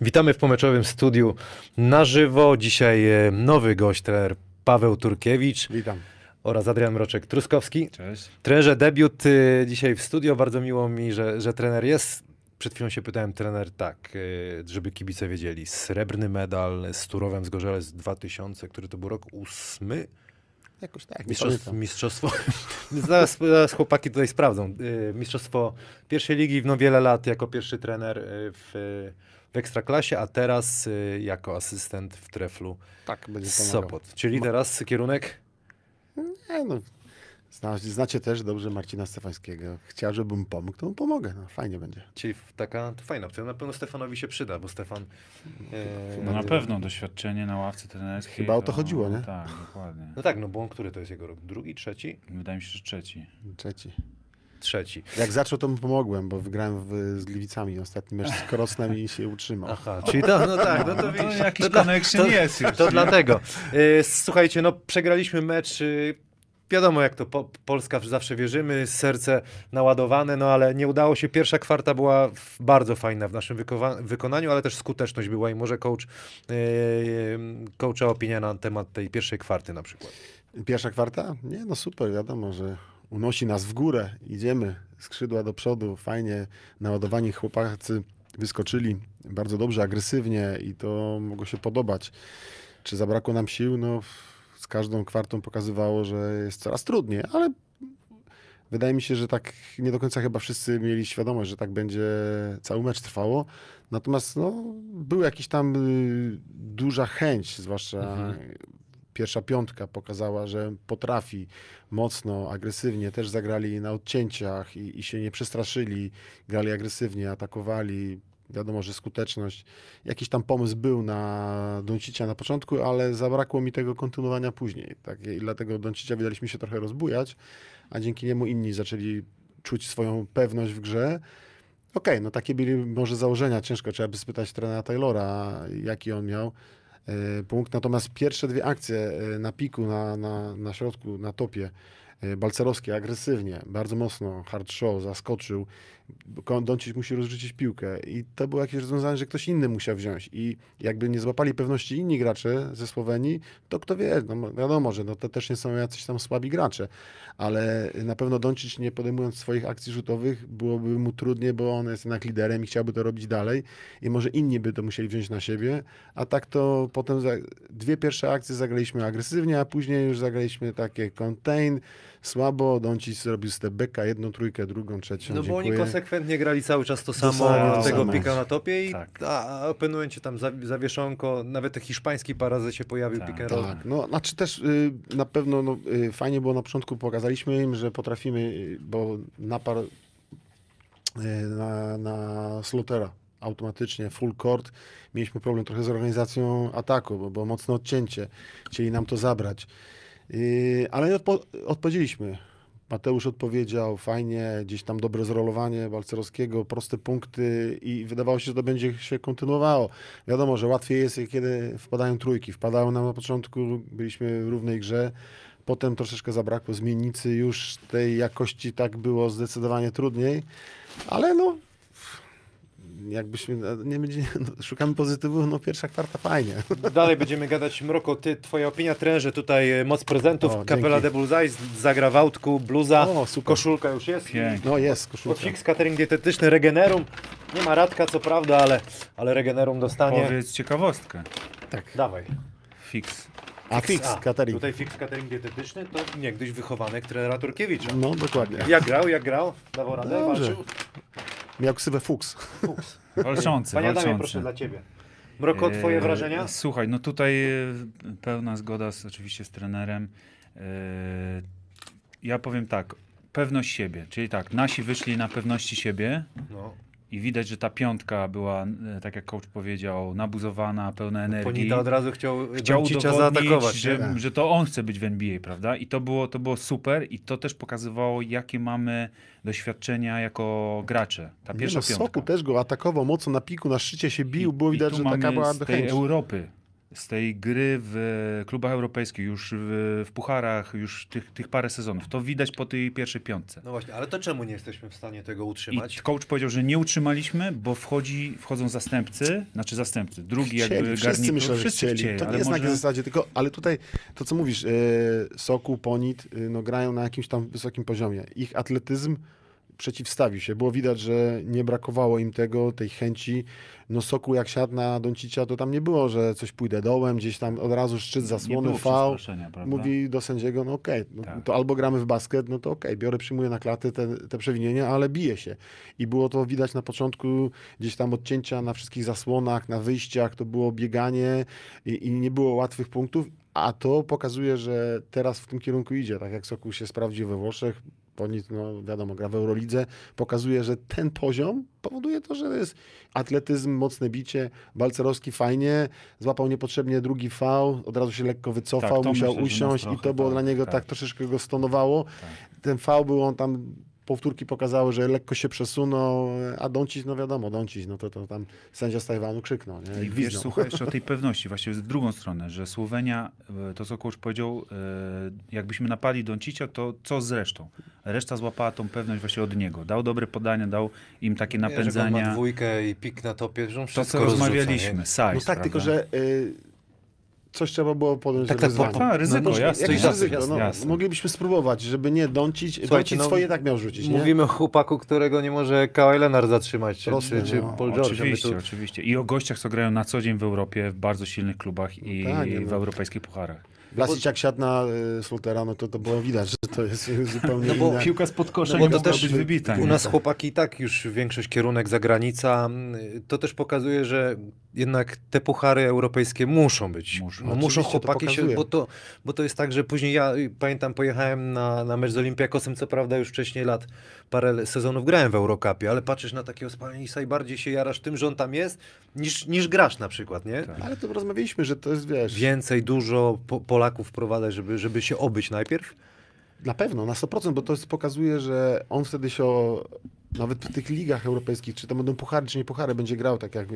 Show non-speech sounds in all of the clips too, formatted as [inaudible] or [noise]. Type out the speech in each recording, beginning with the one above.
Witamy w pomeczowym studiu na żywo. Dzisiaj e, nowy gość, trener Paweł Turkiewicz Witam. oraz Adrian Mroczek-Truskowski. Cześć. Trenerze, debiut e, dzisiaj w studio. Bardzo miło mi, że, że trener jest. Przed chwilą się pytałem trener tak, e, żeby kibice wiedzieli. Srebrny medal z Turowem z Gorzelec z 2000, który to był rok ósmy. Jakoś tak, Mistrzostwo, mistrzostwo [laughs] zaraz, zaraz chłopaki tutaj sprawdzą. Mistrzostwo pierwszej ligi no wiele lat jako pierwszy trener w Ekstraklasie, a teraz y, jako asystent w Treflu Tak, będzie pomagał. Sopot. Czyli teraz kierunek Nie, no, zna, znacie też dobrze Marcina Stefańskiego. Chciał, żebym pomógł, to mu pomogę. No, fajnie będzie. Czyli taka to fajna opcja. Na pewno Stefanowi się przyda, bo Stefan. e, No na pewno doświadczenie na ławce trenerskiej. Chyba o to chodziło, nie? Tak, dokładnie. No tak, no bo on, który to jest jego rok? Drugi, trzeci? Wydaje mi się, że trzeci. Trzeci. Trzeci. Jak zaczął, to mu pomogłem, bo wygrałem w, z Gliwicami ostatni mecz z Korosnem i się utrzymał. Aha, czyli to, no tak, no to To widzisz. jakiś to dla- connection to- jest już. To nie? dlatego. Y, Słuchajcie, no przegraliśmy mecz. y, Wiadomo, jak to po, Polska zawsze wierzymy, serce naładowane, no ale nie udało się. Pierwsza kwarta była bardzo fajna w naszym wykowa- wykonaniu, ale też skuteczność była i może coach, yy, coacha opinia na temat tej pierwszej kwarty na przykład. Pierwsza kwarta? Nie, no super, wiadomo, że unosi nas w górę. Idziemy, skrzydła do przodu, fajnie. Naładowani chłopacy wyskoczyli bardzo dobrze, agresywnie i to mogło się podobać. Czy zabrakło nam sił? No, z każdą kwartą pokazywało, że jest coraz trudniej, ale wydaje mi się, że tak nie do końca chyba wszyscy mieli świadomość, że tak będzie cały mecz trwało. Natomiast no, był jakiś tam y, duża chęć, zwłaszcza Mhm. Pierwsza piątka pokazała, że potrafi mocno, agresywnie, też zagrali na odcięciach i, i się nie przestraszyli, grali agresywnie, atakowali. Wiadomo, że skuteczność, jakiś tam pomysł był na Doncicia na początku, ale zabrakło mi tego kontynuowania później. Tak? I dlatego Doncicia wydaliśmy się trochę rozbujać, a dzięki niemu inni zaczęli czuć swoją pewność w grze. Okej, no takie byli może założenia, ciężko, trzeba by spytać trenera Taylora, jaki on miał punkt. Natomiast pierwsze dwie akcje e, na piku, na, na, na środku, na topie, e, Balcerowski agresywnie, bardzo mocno, hard show, zaskoczył. Ko- Doncic musi rozrzucić piłkę. I to było jakieś rozwiązanie, że ktoś inny musiał wziąć. I jakby nie złapali pewności inni gracze ze Słowenii, to kto wie, no wiadomo, że no to też nie są jacyś tam słabi gracze, ale na pewno Doncic nie podejmując swoich akcji rzutowych byłoby mu trudniej, bo on jest jednak liderem i chciałby to robić dalej. I może inni by to musieli wziąć na siebie, a tak to potem dwie pierwsze akcje zagraliśmy agresywnie, a później już zagraliśmy takie contain, słabo, Doncic zrobił step backa, jedną trójkę, drugą, trzecią, No bo oni dziękuję. konsekwentnie grali cały czas to samo, to tego pika na topie i Tak. a, a openujecie tam za- zawieszonko, nawet ten hiszpański parazy się pojawił, Tak, pick. Tak, no znaczy też y, na pewno no, y, fajnie było na początku, pokazaliśmy im, że potrafimy, y, bo napar y, na, na Slotera automatycznie, full court, mieliśmy problem trochę z organizacją ataku, bo było mocne odcięcie, chcieli nam to zabrać, ale odpo odpowiedzieliśmy. Mateusz odpowiedział fajnie, gdzieś tam dobre zrolowanie Balcerowskiego, proste punkty i wydawało się, że to będzie się kontynuowało. Wiadomo, że łatwiej jest, kiedy wpadają trójki. Wpadały nam na początku, byliśmy w równej grze, potem troszeczkę zabrakło zmiennicy, już tej jakości tak było zdecydowanie trudniej, ale no jakbyśmy, nie będzie, [laughs] no, szukamy pozytywu, no pierwsza kwarta fajnie. [laughs] Dalej będziemy gadać. Mroko, ty, twoja opinia trenerze, tutaj e, moc prezentów, O, kapela de Bullseye, zagra w autku, bluza, O, super. koszulka już jest. Pięknie. No jest, koszulka. Fix Catering Dietetyczny, Regenerum. Nie ma Radka, co prawda, ale, ale Regenerum dostanie. Powiedz ciekawostkę. Dawaj. Fix. A fix, catering. Tutaj Fix Catering Dietetyczny to niegdyś wychowanek trenera Turkiewicza. No dokładnie. Jak grał, jak grał? Dawał radę, Dobrze. walczył? Miał ksywę Fuchs. Fuchs. [laughs] Walczący, Panie Adamie, walczący. proszę dla ciebie. Mroko, twoje E, wrażenia? Słuchaj, no tutaj e, pełna zgoda z, oczywiście z trenerem. E, Ja powiem tak, pewność siebie, czyli tak, nasi wyszli na pewności siebie No. I widać, że ta piątka była, e, tak jak coach powiedział, nabuzowana, pełna energii. Ponita od razu chciał, Chciał udowodnić, zaatakować. że, że to on chce być w NBA, prawda? I to było, to było super i to też pokazywało, jakie mamy doświadczenia jako gracze. Ta pierwsza nie no, piątka. Soku też go atakował mocno na piku, na szczycie się bił, było I widać, że mamy taka była z tej chęć. Europy. Z tej gry w klubach europejskich, już w, w pucharach, już tych, tych parę sezonów. To widać po tej pierwszej piątce. No właśnie, ale to czemu nie jesteśmy w stanie tego I utrzymać? coach powiedział, że nie utrzymaliśmy, bo wchodzi, wchodzą zastępcy, znaczy zastępcy, drugi jakby Chcieli, wszyscy garnitur. myślą, że wszyscy chcieli. To nie jest na może... takiej zasadzie, tylko, ale tutaj to, co mówisz, e, Soku, Ponit, e, no, grają na jakimś tam wysokim poziomie. Ich atletyzm przeciwstawił się. Było widać, że nie brakowało im tego, tej chęci. No Soku jak siadł na Doncicia, to tam nie było, że coś pójdę dołem, gdzieś tam od razu szczyt zasłony, fał. Mówi do sędziego, no okej, no, Tak. to albo gramy w basket, no to okej, biorę, przyjmuję na klatę te, te przewinienia, ale bije się. I było to widać na początku, gdzieś tam odcięcia na wszystkich zasłonach, na wyjściach, to było bieganie i, i nie było łatwych punktów, a to pokazuje, że teraz w tym kierunku idzie, tak jak Sokół się sprawdził we Włoszech, Ponit, no wiadomo, gra w Eurolidze, pokazuje, że ten poziom powoduje to, że jest atletyzm, mocne bicie, Balcerowski fajnie, złapał niepotrzebnie drugi fał, od razu się lekko wycofał, Tak, musiał myślę, usiąść i to było tak, dla niego tak. tak, troszeczkę go stonowało. Ten fał był, on tam powtórki pokazały, że lekko się przesunął, a Doncic, no wiadomo, Doncic, no to, to tam sędzia z Tajwanu krzyknął, nie? I wiesz, słuchaj, jeszcze o tej [laughs] pewności, właśnie w drugą stronę, że Słowenia, e, to co coach powiedział, e, jakbyśmy napali Doncicia, to co z resztą? Reszta złapała tą pewność właśnie od niego. Dał dobre podania, dał im takie Wiesz, ma napędzania. dwójkę i pik na topie, że on To, wszystko co rozrzuca, rozmawialiśmy, nie? size, No tak, tylko prawda? że y, coś trzeba było podjąć Tak, tak, tak, po- wyzwanie. A, ryzyko, No, no, jasne, Jakieś jasne, ryzyko, no, jasne. moglibyśmy spróbować, żeby nie Słuchajcie, Doncic no, swoje tak miał rzucić, nie? Mówimy o chłopaku, którego nie może Kawhi Leonard zatrzymać, czy, Proste, czy, czy no. Paul George. Oczywiście, tu- oczywiście. I o gościach, co grają na co dzień w Europie, w bardzo silnych klubach i No tak, nie w europejskich pucharach. Vlasic jak siadł na y, Slutera, no to, to było widać, że to jest [laughs] zupełnie No bo inne. Piłka spod kosza No bo nie to mogła też być wybita. U nie? nas chłopaki i tak już większość kierunek zagranica. To też pokazuje, że jednak te puchary europejskie muszą być. Muszą. No, muszą Oczywiście to chłopaki się, pokazuje. bo to, bo to jest tak, że później ja y, pamiętam pojechałem na, na mecz z Olimpiakosem, co prawda już wcześniej lat, parę sezonów grałem w Eurocupie, ale patrzysz na takiego Spalenisa i bardziej się jarasz tym, że on tam jest, niż, niż grasz na przykład, nie? Tak. Ale to rozmawialiśmy, że to jest, wiesz, Więcej, dużo po, Polaków wprowadzać, żeby, żeby się obyć najpierw. Na pewno, na 100%, bo to jest, pokazuje, że on wtedy się o, nawet w tych ligach europejskich, czy to będą puchary, czy nie puchary, będzie grał tak jak e,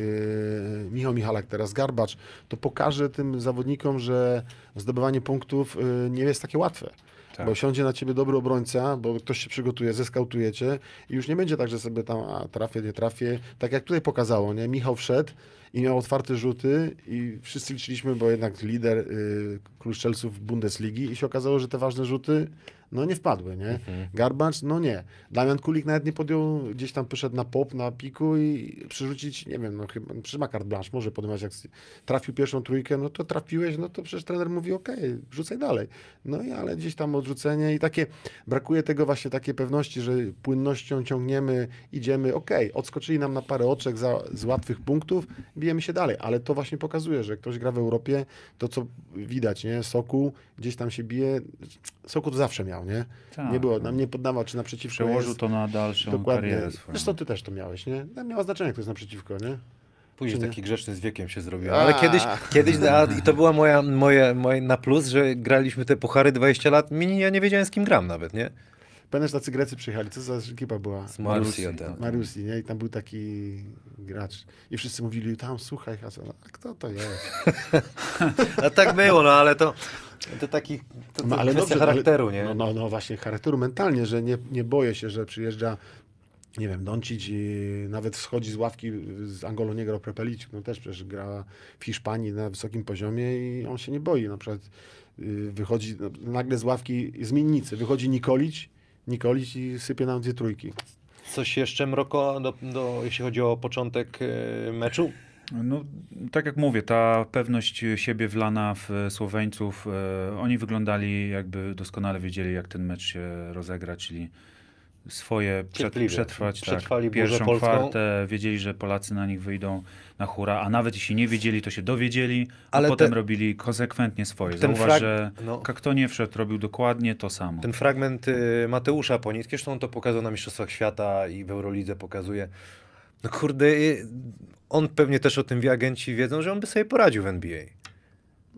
Michał Michalak teraz, Garbacz, to pokaże tym zawodnikom, że zdobywanie punktów e, nie jest takie łatwe. Tak. Bo siądzie na ciebie dobry obrońca, bo ktoś się przygotuje, zeskautujecie i już nie będzie tak, że sobie tam a, trafię, nie trafię. Tak jak tutaj pokazało, nie? Michał wszedł i miał otwarte rzuty i wszyscy liczyliśmy, bo jednak lider y, klucz Chelsea'ów Bundesligi i się okazało, że te ważne rzuty no nie wpadły, nie? Garbacz, no nie. Damian Kulik nawet nie podjął, gdzieś tam poszedł na pop, na piku i przerzucić, nie wiem, no chyba, przecież ma carte blanche, może podjąć jak trafił pierwszą trójkę, no to trafiłeś, no to przecież trener mówi, okej, rzucaj dalej. No i ale gdzieś tam odrzucenie i takie, brakuje tego właśnie takiej pewności, że płynnością ciągniemy, idziemy, okej, odskoczyli nam na parę oczek za, z łatwych punktów, bijemy się dalej, ale to właśnie pokazuje, że ktoś gra w Europie, to co widać, nie, Soku gdzieś tam się bije, Soku to zawsze miał, nie? Tak, nie było, no. nam nie poddawał, czy naprzeciwko Przełożył jest, to na dalszą dokładnie. karierę swoją. Zresztą ty też to miałeś, nie? Nie miało znaczenia, kto jest naprzeciwko, nie? Później Czy nie? taki grzeczny z wiekiem się zrobił. A. Ale kiedyś, kiedyś a, i to była moja, moje, moje na plus, że graliśmy te puchary 20 lat. Mini, ja nie wiedziałem z kim gram nawet, nie? Pamiętasz, tacy Grecy przyjechali, co za ekipa była? Z ten. Mariusi, nie? I tam był taki gracz. I wszyscy mówili, tam słuchaj, Hasan, a kto to jest? [laughs] A tak było, no ale to, to taki to, to No, ale dobrze, charakteru, ale, nie? No, no, no właśnie, charakteru mentalnie, że nie, nie boję się, że przyjeżdża, nie wiem, Doncic i nawet schodzi z ławki, z Angolą nie grał Prepelic, no też przecież gra w Hiszpanii na wysokim poziomie i on się nie boi. Na przykład y, wychodzi no, nagle z ławki zmiennicy, wychodzi Nikolić, Nikolić i sypie nam dwie trójki. Coś jeszcze, Mroko, do, do, jeśli chodzi o początek e, meczu? No, tak jak mówię, ta pewność siebie wlana w Słoweńców, e, oni wyglądali jakby doskonale wiedzieli, jak ten mecz się rozegra, czyli swoje przed, przetrwać tak, Przetrwali burzę pierwszą polską. kwartę, wiedzieli, że Polacy na nich wyjdą na hura, a nawet jeśli nie wiedzieli, to się dowiedzieli, a Ale potem te- robili konsekwentnie swoje. ten Zauważ, frag- że no. kto nie wszedł, robił dokładnie to samo. Ten fragment y, Mateusza Ponit, zresztą on to pokazał na Mistrzostwach Świata i w Eurolidze pokazuje. No kurde, y, on pewnie też o tym wie, agenci wiedzą, że on by sobie poradził w NBA.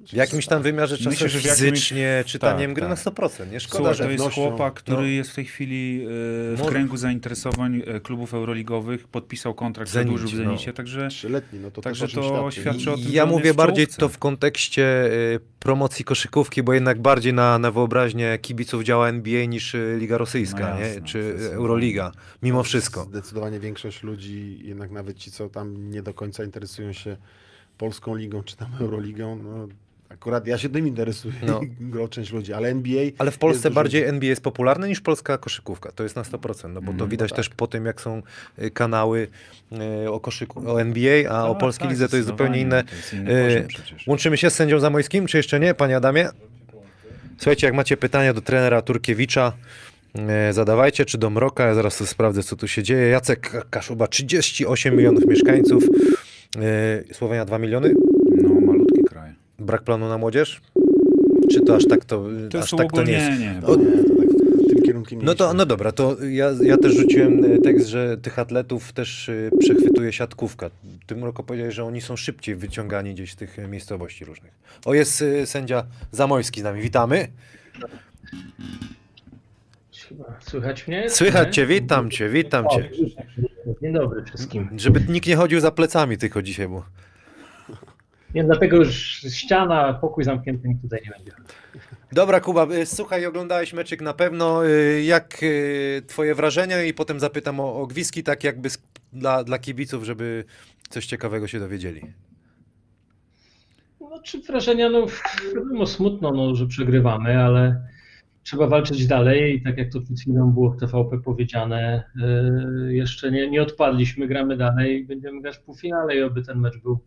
W jakimś tam wymiarze czasu Myślę, że w jakimś- fizycznie, czytaniem tak, gry tak. na 100%. Nie szkoda, Słuchaj, że... to jest chłopak, który no. jest w tej chwili e, w Może- kręgu zainteresowań e, klubów euroligowych, podpisał kontrakt, Zenicie, przedłużył w no. Zenicie, także Trzyletni, no to Także też o czymś to świadczy. o tym, Ja mówię bardziej czołówce. to w kontekście y, promocji koszykówki, bo jednak bardziej na, na wyobraźnię kibiców działa NBA niż Liga Rosyjska, No jasne, nie? czy. Euroliga, mimo wszystko. Zdecydowanie większość ludzi, jednak nawet ci, co tam nie do końca interesują się Polską Ligą czy tam Euroligą, no akurat ja się tym interesuję, No. [laughs] no. część ludzi, ale NBA... Ale w Polsce dużo- bardziej NBA jest popularny niż polska koszykówka, to jest na 100%, no bo to Mm, widać tak. też po tym, jak są y, kanały y, o, koszyku, o NBA, a o Tak, polskiej tak, lidze to jest zupełnie inne. To jest inny Y. Łączymy się z sędzią Zamojskim, czy jeszcze nie, panie Adamie? Słuchajcie, jak macie pytania do trenera Turkiewicza, e, zadawajcie, czy do Mroka, ja zaraz to sprawdzę, co tu się dzieje. Jacek Kaszuba, 38 milionów mieszkańców, e, Słowenia 2 miliony, No. Brak planu na młodzież? Czy to aż tak to, To aż jest tak to nie jest? uogólnienie. O, Nie, to tak tym kierunkiem nie No to, no dobra, to ja, ja też rzuciłem e, tekst, że tych atletów też e, przechwytuje siatkówka. Ty, Mroko, powiedziałeś, że oni są szybciej wyciągani gdzieś z tych miejscowości różnych. O, jest sędzia Zamojski z nami, witamy. Słychać mnie? Słychać Nie? cię, witam cię, witam cię. Dzień dobry wszystkim. Żeby nikt nie chodził za plecami tylko dzisiaj, bo... Nie, dlatego już ściana, pokój zamknięty, nikt tutaj nie będzie. Dobra, Kuba, y, słuchaj, oglądałeś meczyk na pewno. y, Jak y, twoje wrażenia i potem zapytam o, o gwizdki, tak jakby dla, dla kibiców, żeby coś ciekawego się dowiedzieli. No, czy wrażenia, no wiadomo, smutno, no, że przegrywamy, ale trzeba walczyć dalej i tak jak to przed chwilą było w TVP powiedziane, jeszcze nie, nie odpadliśmy, gramy dalej i będziemy grać w półfinale i oby ten mecz był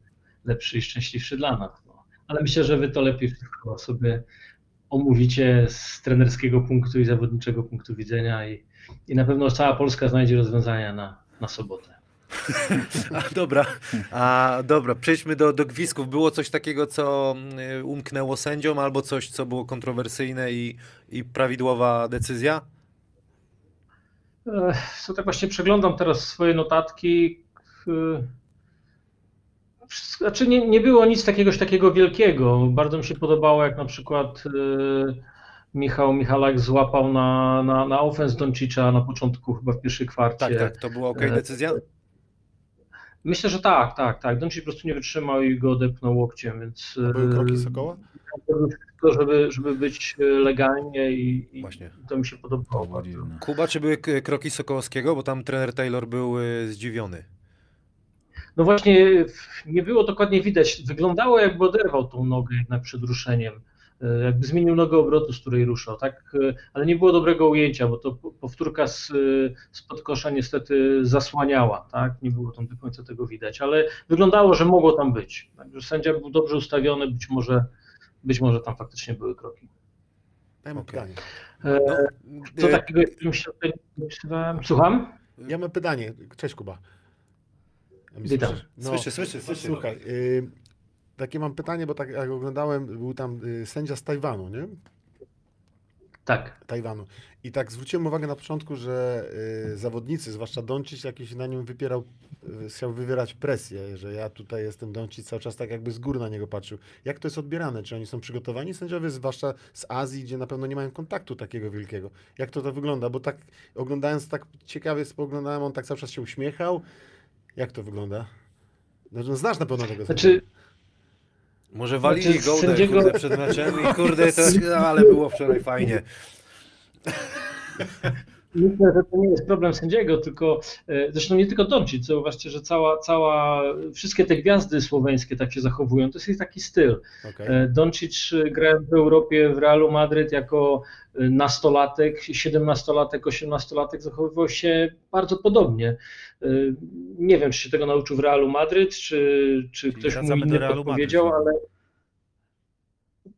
lepszy i szczęśliwszy dla nas. No. Ale myślę, że wy to lepiej wszystko sobie omówicie z trenerskiego punktu i zawodniczego punktu widzenia i, i na pewno cała Polska znajdzie rozwiązania na, na sobotę. [laughs] A, dobra, a, dobra, przejdźmy do, do gwizdków. Było coś takiego, co y, umknęło sędziom, albo coś, co było kontrowersyjne i, i prawidłowa decyzja? Co tak właśnie przeglądam teraz swoje notatki. Wszystko- Znaczy nie, nie było nic takiegoś takiego wielkiego. Bardzo mi się podobało, jak na przykład yy, Michał Michalak złapał na, na, na ofens Doncicza na początku, chyba w pierwszej kwarcie. Tak, tak, to była ok E, decyzja? Myślę, że tak, tak, tak. Doncic po prostu nie wytrzymał i go odepnął łokciem, więc To były kroki Sokoła? to, żeby, żeby być yy, legalnie i, i to mi się podobało. Kuba, czy były kroki Sokołowskiego? Bo tam trener Taylor był y, zdziwiony. No właśnie, nie było dokładnie widać. Wyglądało, jakby oderwał tą nogę jednak przed ruszeniem. E, Jakby zmienił nogę obrotu, z której ruszał, tak? E, Ale nie było dobrego ujęcia, bo to po- powtórka z, e, z podkosza niestety zasłaniała, tak? Nie było tam do końca tego widać, ale wyglądało, że mogło tam być. Także sędzia był dobrze ustawiony, być może, być może tam faktycznie były kroki. Ja mam Okej. pytanie. E, No, Co takiego jakimś się tutaj? Słucham? Ja mam pytanie. Cześć Kuba. Witam. No, Słyszę, słyszę, słyszę. Słuchaj, y, takie mam pytanie, bo tak jak oglądałem, był tam y, sędzia z Tajwanu, nie? Tak. Tajwanu. I tak zwróciłem uwagę na początku, że y, zawodnicy, zwłaszcza Doncic, jakiś na nim wypierał, y, chciał wywierać presję, że ja tutaj jestem Doncic, cały czas tak jakby z góry na niego patrzył. Jak to jest odbierane? Czy oni są przygotowani sędziowie, zwłaszcza z Azji, gdzie na pewno nie mają kontaktu takiego wielkiego? Jak to to wygląda? Bo tak oglądając, tak ciekawie spoglądałem, on tak cały czas się uśmiechał. Jak to wygląda? No, no znasz na pewno tego Znaczy, Może walili Znaczy, sędziego- kurde, przed meczem i kurde, to, ale było wczoraj fajnie. [laughs] Myślę, że to nie jest problem sędziego, tylko e, zresztą nie tylko Doncic, zauważcie, że cała, cała, wszystkie te gwiazdy słoweńskie tak się zachowują, to jest taki styl. Okej. E, Doncic grał w Europie w Realu Madryt jako e, nastolatek, siedemnastolatek, osiemnastolatek zachowywał się bardzo podobnie. E, Nie wiem, czy się tego nauczył w Realu Madryt, czy, czy ktoś mu inny Realu Madryt podpowiedział, znowu. ale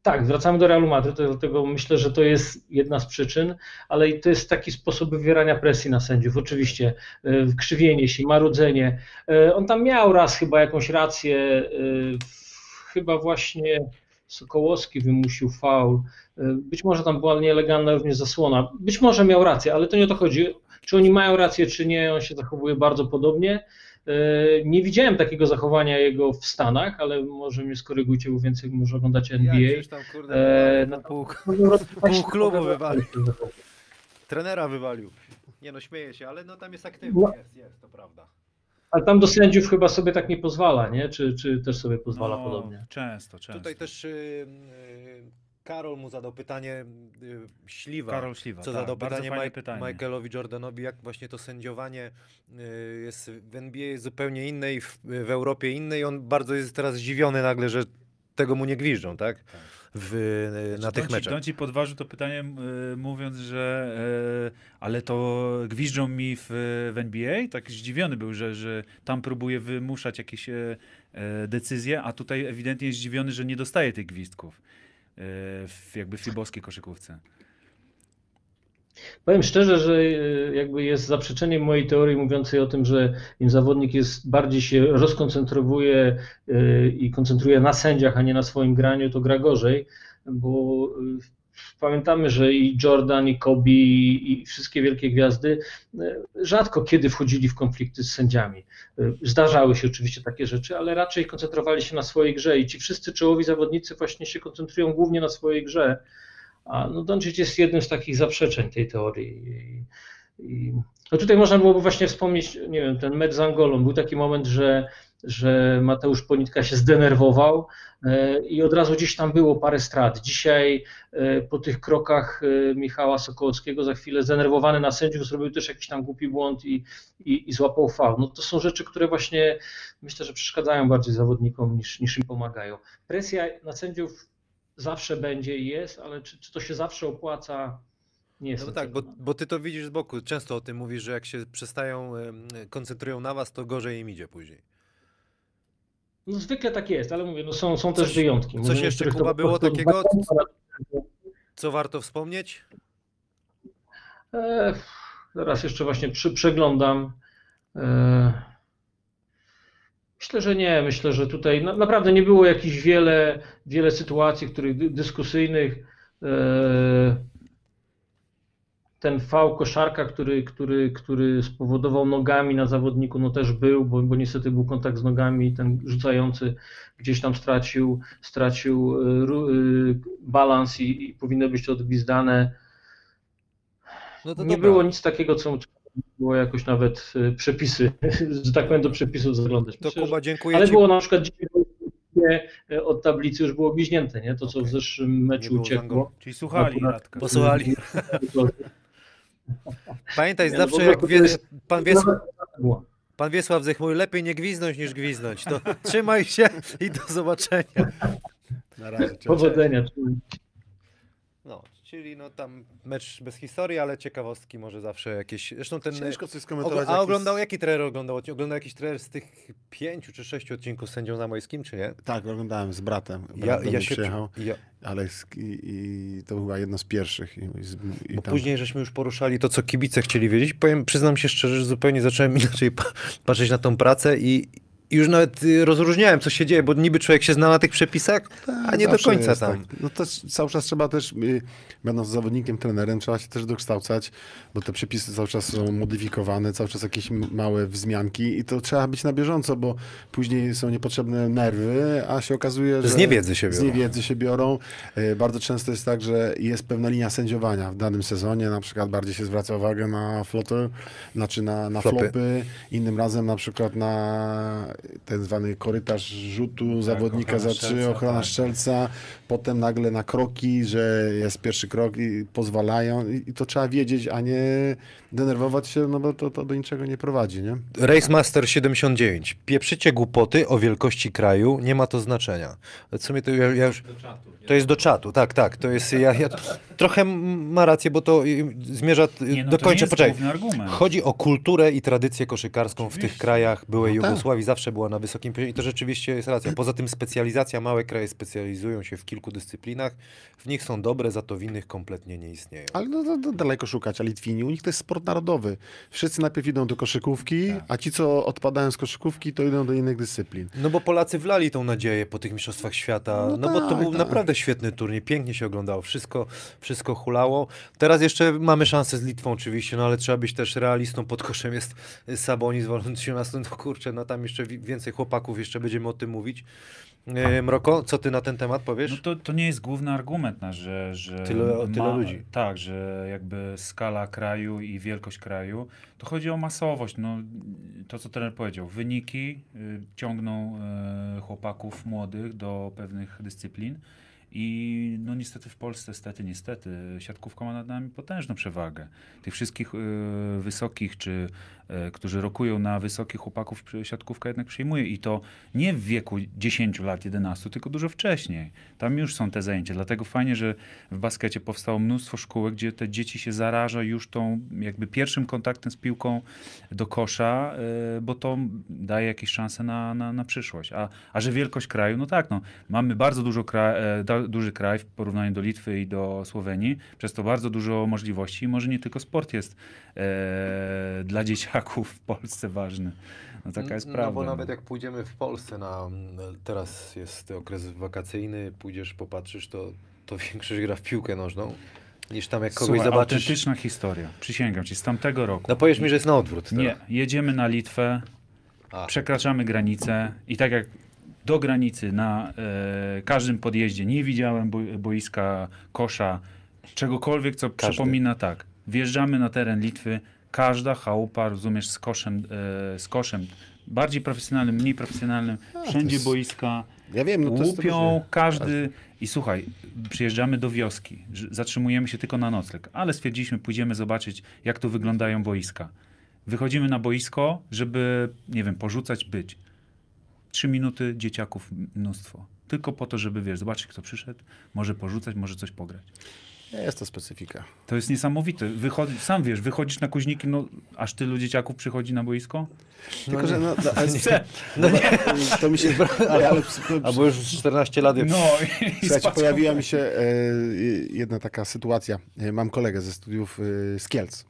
tak, wracamy do Realu Madryt, dlatego myślę, że to jest jedna z przyczyn, ale to jest taki sposób wywierania presji na sędziów. Oczywiście e, krzywienie się, marudzenie. E, On tam miał raz chyba jakąś rację, e, chyba właśnie Sokołowski wymusił faul. Być może tam była nielegalna również zasłona. Być może miał rację, ale to nie o to chodzi. Czy oni mają rację, czy nie, on się zachowuje bardzo podobnie. Y, Nie widziałem takiego zachowania jego w Stanach, ale może mnie skorygujcie, bo więcej może oglądacie NBA. Jak tam, kurde, E, no, no pół, Pół klubu wywalił. trenera wywalił. Nie no, śmieję się, ale no tam jest aktywny, No. jest, jest, to prawda. Ale tam do sędziów chyba sobie tak nie pozwala, nie? Czy, czy też sobie pozwala No, podobnie? Często, często. Tutaj też y, y, Karol mu zadał pytanie, y, Śliwa, Karol Śliwa, co tak, zadał pytanie, Mike, pytanie. Michaelowi Jordanowi, jak właśnie to sędziowanie y, jest w NBA zupełnie inne i w, w Europie inne i on bardzo jest teraz zdziwiony nagle, że tego mu nie gwiżdżą, tak? W, y, na tych Donci, meczach. Donci podważył to pytanie y, mówiąc, że y, ale to gwiżdżą mi w, w NBA? Tak zdziwiony był, że, że tam próbuje wymuszać jakieś y, y, decyzje, a tutaj ewidentnie jest zdziwiony, że nie dostaje tych gwizdków w jakby fibowskiej koszykówce. Powiem szczerze, że e, jakby jest zaprzeczeniem mojej teorii mówiącej o tym, że im zawodnik jest bardziej się rozkoncentrowuje e, i koncentruje na sędziach, a nie na swoim graniu, to gra gorzej, bo e, pamiętamy, że i Jordan, i Kobe, i wszystkie wielkie gwiazdy e, rzadko kiedy wchodzili w konflikty z sędziami. E, Zdarzały się oczywiście takie rzeczy, ale raczej koncentrowali się na swojej grze i ci wszyscy czołowi zawodnicy właśnie się koncentrują głównie na swojej grze. A no Doncic jest jednym z takich zaprzeczeń tej teorii. I, no tutaj można byłoby właśnie wspomnieć, nie wiem, ten mecz z Angolą. Był taki moment, że, że Mateusz Ponitka się zdenerwował e, i od razu gdzieś tam było parę strat. Dzisiaj e, po tych krokach e, Michała Sokołowskiego za chwilę zdenerwowany na sędziów zrobił też jakiś tam głupi błąd i, i, i złapał faul. No to są rzeczy, które właśnie myślę, że przeszkadzają bardziej zawodnikom niż, niż im pomagają. Presja na sędziów zawsze będzie i jest, ale czy, czy to się zawsze opłaca? Nie No tak, bo, przekonany. bo ty to widzisz z boku. Często o tym mówisz, że jak się przestają, koncentrują na was, to gorzej im idzie później. No zwykle tak jest, ale mówię, no są, są Coś- też wyjątki. coś jeszcze, Kuba, było takiego? Co warto wspomnieć? E, Zaraz jeszcze właśnie przy, przeglądam. E, Myślę, że nie. Myślę, że tutaj na, naprawdę nie było jakichś wiele, wiele sytuacji, których dy- dyskusyjnych. E, Ten fał koszarka, który, który, który spowodował nogami na zawodniku, no też był, bo, bo niestety był kontakt z nogami, ten rzucający gdzieś tam stracił, stracił e, e, balans i, i powinno być to odgwizdane. No to Nie dobra. było nic takiego, co było jakoś nawet y, przepisy, [laughs] że tak powiem, do przepisów zaglądać. To Myślę, Kuba, dziękuję ale ci. było na przykład od tablicy już było bliźnięte, nie? To, co w Okej. zeszłym meczu uciekło. Czyli słuchali Radka. Posłuchali. [laughs] [laughs] Pamiętaj, Nie, no zawsze jak wie, jest- pan, Wies, Było. pan Wiesław lepiej nie gwiznąć niż gwiznąć. To trzymaj się i do zobaczenia. Na razie. cześć. Powodzenia. Czyli no tam mecz bez historii, ale ciekawostki może zawsze jakieś. Zresztą ten. Ciężko coś Og- skomentować. a jak oglądał, jaki trener oglądał? Oglądał jakiś trener z tych pięciu czy sześciu odcinków z sędzią Zamojskim, czy nie? Tak, oglądałem z bratem. Brat Ja, ja się. przyjechał, Ja, ale i, i to była jedno z pierwszych. I, i, bo tam- później żeśmy już poruszali to, co kibice chcieli wiedzieć. Powiem, przyznam się szczerze, że zupełnie zacząłem [laughs] inaczej pa- patrzeć na tą pracę i. i Już nawet y, rozróżniałem, co się dzieje, bo niby człowiek się zna na tych przepisach, a nie do końca tam. Tak. No to cały czas trzeba też, y, będąc zawodnikiem, trenerem, trzeba się też dokształcać, bo te przepisy cały czas są modyfikowane, cały czas jakieś małe wzmianki i to trzeba być na bieżąco, bo później są niepotrzebne nerwy, a się okazuje, że... Z niewiedzy się Z biorą. niewiedzy się biorą. Bardzo często jest tak, że jest pewna linia sędziowania w danym sezonie, na przykład bardziej się zwraca uwagę na floty, znaczy na, na Flopy. flopy, innym razem na przykład na ten zwany korytarz rzutu zawodnika za trzy, ochrona tak. Potem nagle na kroki, że jest pierwszy krok i pozwalają i, to trzeba wiedzieć, a nie denerwować się, no bo to, to do niczego nie prowadzi, nie? Racemaster 79. Pieprzycie głupoty o wielkości kraju, nie ma to znaczenia. W sumie to ja, ja już... To jest do czatu, tak, tak. To jest, ja, ja, trochę ma rację, bo to zmierza, Nie, no dokończę, poczekaj. Chodzi o kulturę i tradycję koszykarską w tych Oczywiście. krajach byłej No tak. Jugosławii. Zawsze zawsze była na wysokim poziomie i to rzeczywiście jest racja. Poza tym specjalizacja, małe kraje specjalizują się w kilku dyscyplinach, w nich są dobre, za to w innych kompletnie nie istnieją. Ale no, to, to daleko szukać, a Litwini, u nich to jest sport narodowy. Wszyscy najpierw idą do koszykówki, Tak. a ci, co odpadają z koszykówki, to idą do innych dyscyplin. No bo Polacy wlali tą nadzieję po tych mistrzostwach świata, no, No bo to tak, był tak. naprawdę świetny turniej, pięknie się oglądało, wszystko, wszystko hulało. Teraz jeszcze mamy szansę z Litwą oczywiście, no ale trzeba być też realistą, pod koszem jest Sabonis, Valanciunas, no kurczę, no tam jeszcze wi- więcej chłopaków, jeszcze będziemy o tym mówić. E, Mroko, co ty na ten temat powiesz? No to, to nie jest główny argument nasz, że, że Tyle- tyle ludzi. Tak, że jakby skala kraju i wielkość kraju, to chodzi o masowość. No, to, co trener powiedział, wyniki y, ciągną y, chłopaków młodych do pewnych dyscyplin i no niestety w Polsce, stety, niestety, siatkówka ma nad nami potężną przewagę. Tych wszystkich y, wysokich, czy którzy rokują na wysokich chłopaków, siatkówka jednak przyjmuje i to nie w wieku 10 lat, 11, tylko dużo wcześniej. Tam już są te zajęcia, dlatego fajnie, że w baskecie powstało mnóstwo szkółek, gdzie te dzieci się zaraża już tą jakby pierwszym kontaktem z piłką do kosza, y, bo to daje jakieś szanse na, na, na przyszłość. A, a że wielkość kraju, no tak, no, mamy bardzo dużo kra- e, duży kraj w porównaniu do Litwy i do Słowenii, przez to bardzo dużo możliwości i może nie tylko sport jest e, dla dzieciaków w Polsce ważny. No taka jest no, prawda. bo nawet jak pójdziemy w Polsce na, teraz jest okres wakacyjny, pójdziesz, popatrzysz, to, to [laughs] większość gra w piłkę nożną, niż tam jak kogoś Słuchaj, zobaczysz. autentyczna historia, przysięgam ci, z tamtego roku. No powiesz mi, że jest na odwrót. Nie, teraz. jedziemy na Litwę, A, przekraczamy granicę i tak jak do granicy na e, każdym podjeździe nie widziałem boi- boiska, kosza, czegokolwiek, co Każdy. przypomina tak. Wjeżdżamy na teren Litwy, każda chałupa, rozumiesz, z koszem, e, z koszem bardziej profesjonalnym, mniej profesjonalnym, to wszędzie jest- boiska, Ja wiem, no to jest łupią, różnie. każdy... I słuchaj, przyjeżdżamy do wioski, zatrzymujemy się tylko na nocleg, ale stwierdziliśmy, pójdziemy zobaczyć, jak tu wyglądają boiska. Wychodzimy na boisko, żeby, nie wiem, porzucać, być. Trzy minuty, dzieciaków mnóstwo. Tylko po to, żeby, wiesz, zobaczyć, kto przyszedł, może porzucać, może coś pograć. Jest to specyfika. To jest niesamowite. Wychodzi, sam wiesz, wychodzisz na kuźniki, no aż tylu dzieciaków przychodzi na boisko? Tylko, że no, no, [laughs] ale, No nie, to mi się... [laughs] Ale, ale, albo już 14 lat. No [laughs] Słuchajcie, pojawiła mi się e, jedna taka sytuacja. E, Mam kolegę ze studiów e, z Kielc.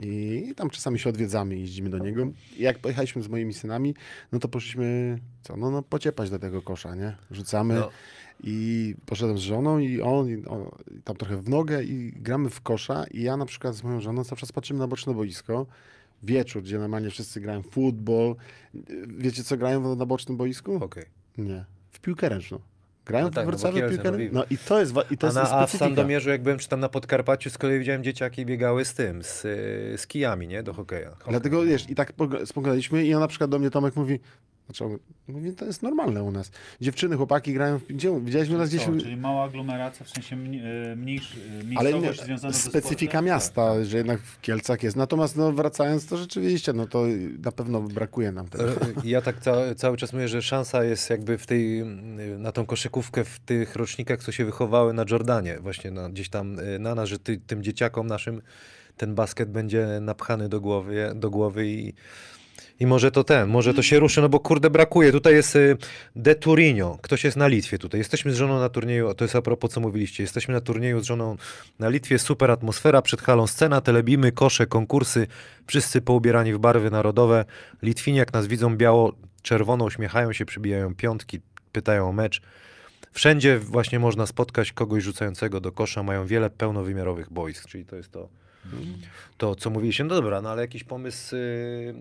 I tam czasami się odwiedzamy, jeździmy do niego. I jak pojechaliśmy z moimi synami, no to poszliśmy, co, no, no pociepać do tego kosza, nie? Rzucamy. No. I poszedłem z żoną i on, i on i tam trochę w nogę i gramy w kosza i ja na przykład z moją żoną cały czas patrzymy na boczne boisko. Wieczór, gdzie normalnie wszyscy grają w futbol. Wiecie, co grają na bocznym boisku? Okej. Nie. W piłkę ręczną. Grają No tak, w no Wrocławiu w Kielce, piłkę no ręczną? No i to jest, i to A, jest na, a w. Sandomierzu, jak byłem czy tam na Podkarpaciu, z kolei widziałem dzieciaki biegały z tym, z, y, z kijami, nie? Do hokeja. Dlatego, wiesz, i tak pog- spoglądaliśmy i on na przykład do mnie Tomek mówi, znaczy on mówi, to jest normalne u nas. Dziewczyny, chłopaki grają, w, gdzie, widzieliśmy nas gdzieś... Co, czyli mała aglomeracja, w sensie e, mniejszy, e, Ale nie, miejscowość związana ze specyfika sportem? miasta, Tak. że jednak w Kielcach jest. Natomiast no, wracając, to rzeczywiście, no to na pewno brakuje nam tego. E, Ja tak ca cały czas mówię, że szansa jest jakby w tej, na tą koszykówkę w tych rocznikach, co się wychowały na Jordanie, właśnie na, gdzieś tam na nas, że ty, tym dzieciakom naszym ten basket będzie napchany do głowy, do głowy i, i może to ten, może to się ruszy, no bo kurde brakuje. Tutaj jest y, De Turinio, ktoś jest na Litwie tutaj. Jesteśmy z żoną na turnieju, to jest a propos co mówiliście, jesteśmy na turnieju z żoną na Litwie, super atmosfera, przed halą scena, telebimy, kosze, konkursy, wszyscy poubierani w barwy narodowe. Litwini jak nas widzą biało, czerwono, uśmiechają się, przybijają piątki, pytają o mecz. Wszędzie właśnie można spotkać kogoś rzucającego do kosza, mają wiele pełnowymiarowych boisk, czyli to jest to, to co mówiliście. No dobra, no ale jakiś pomysł, yy,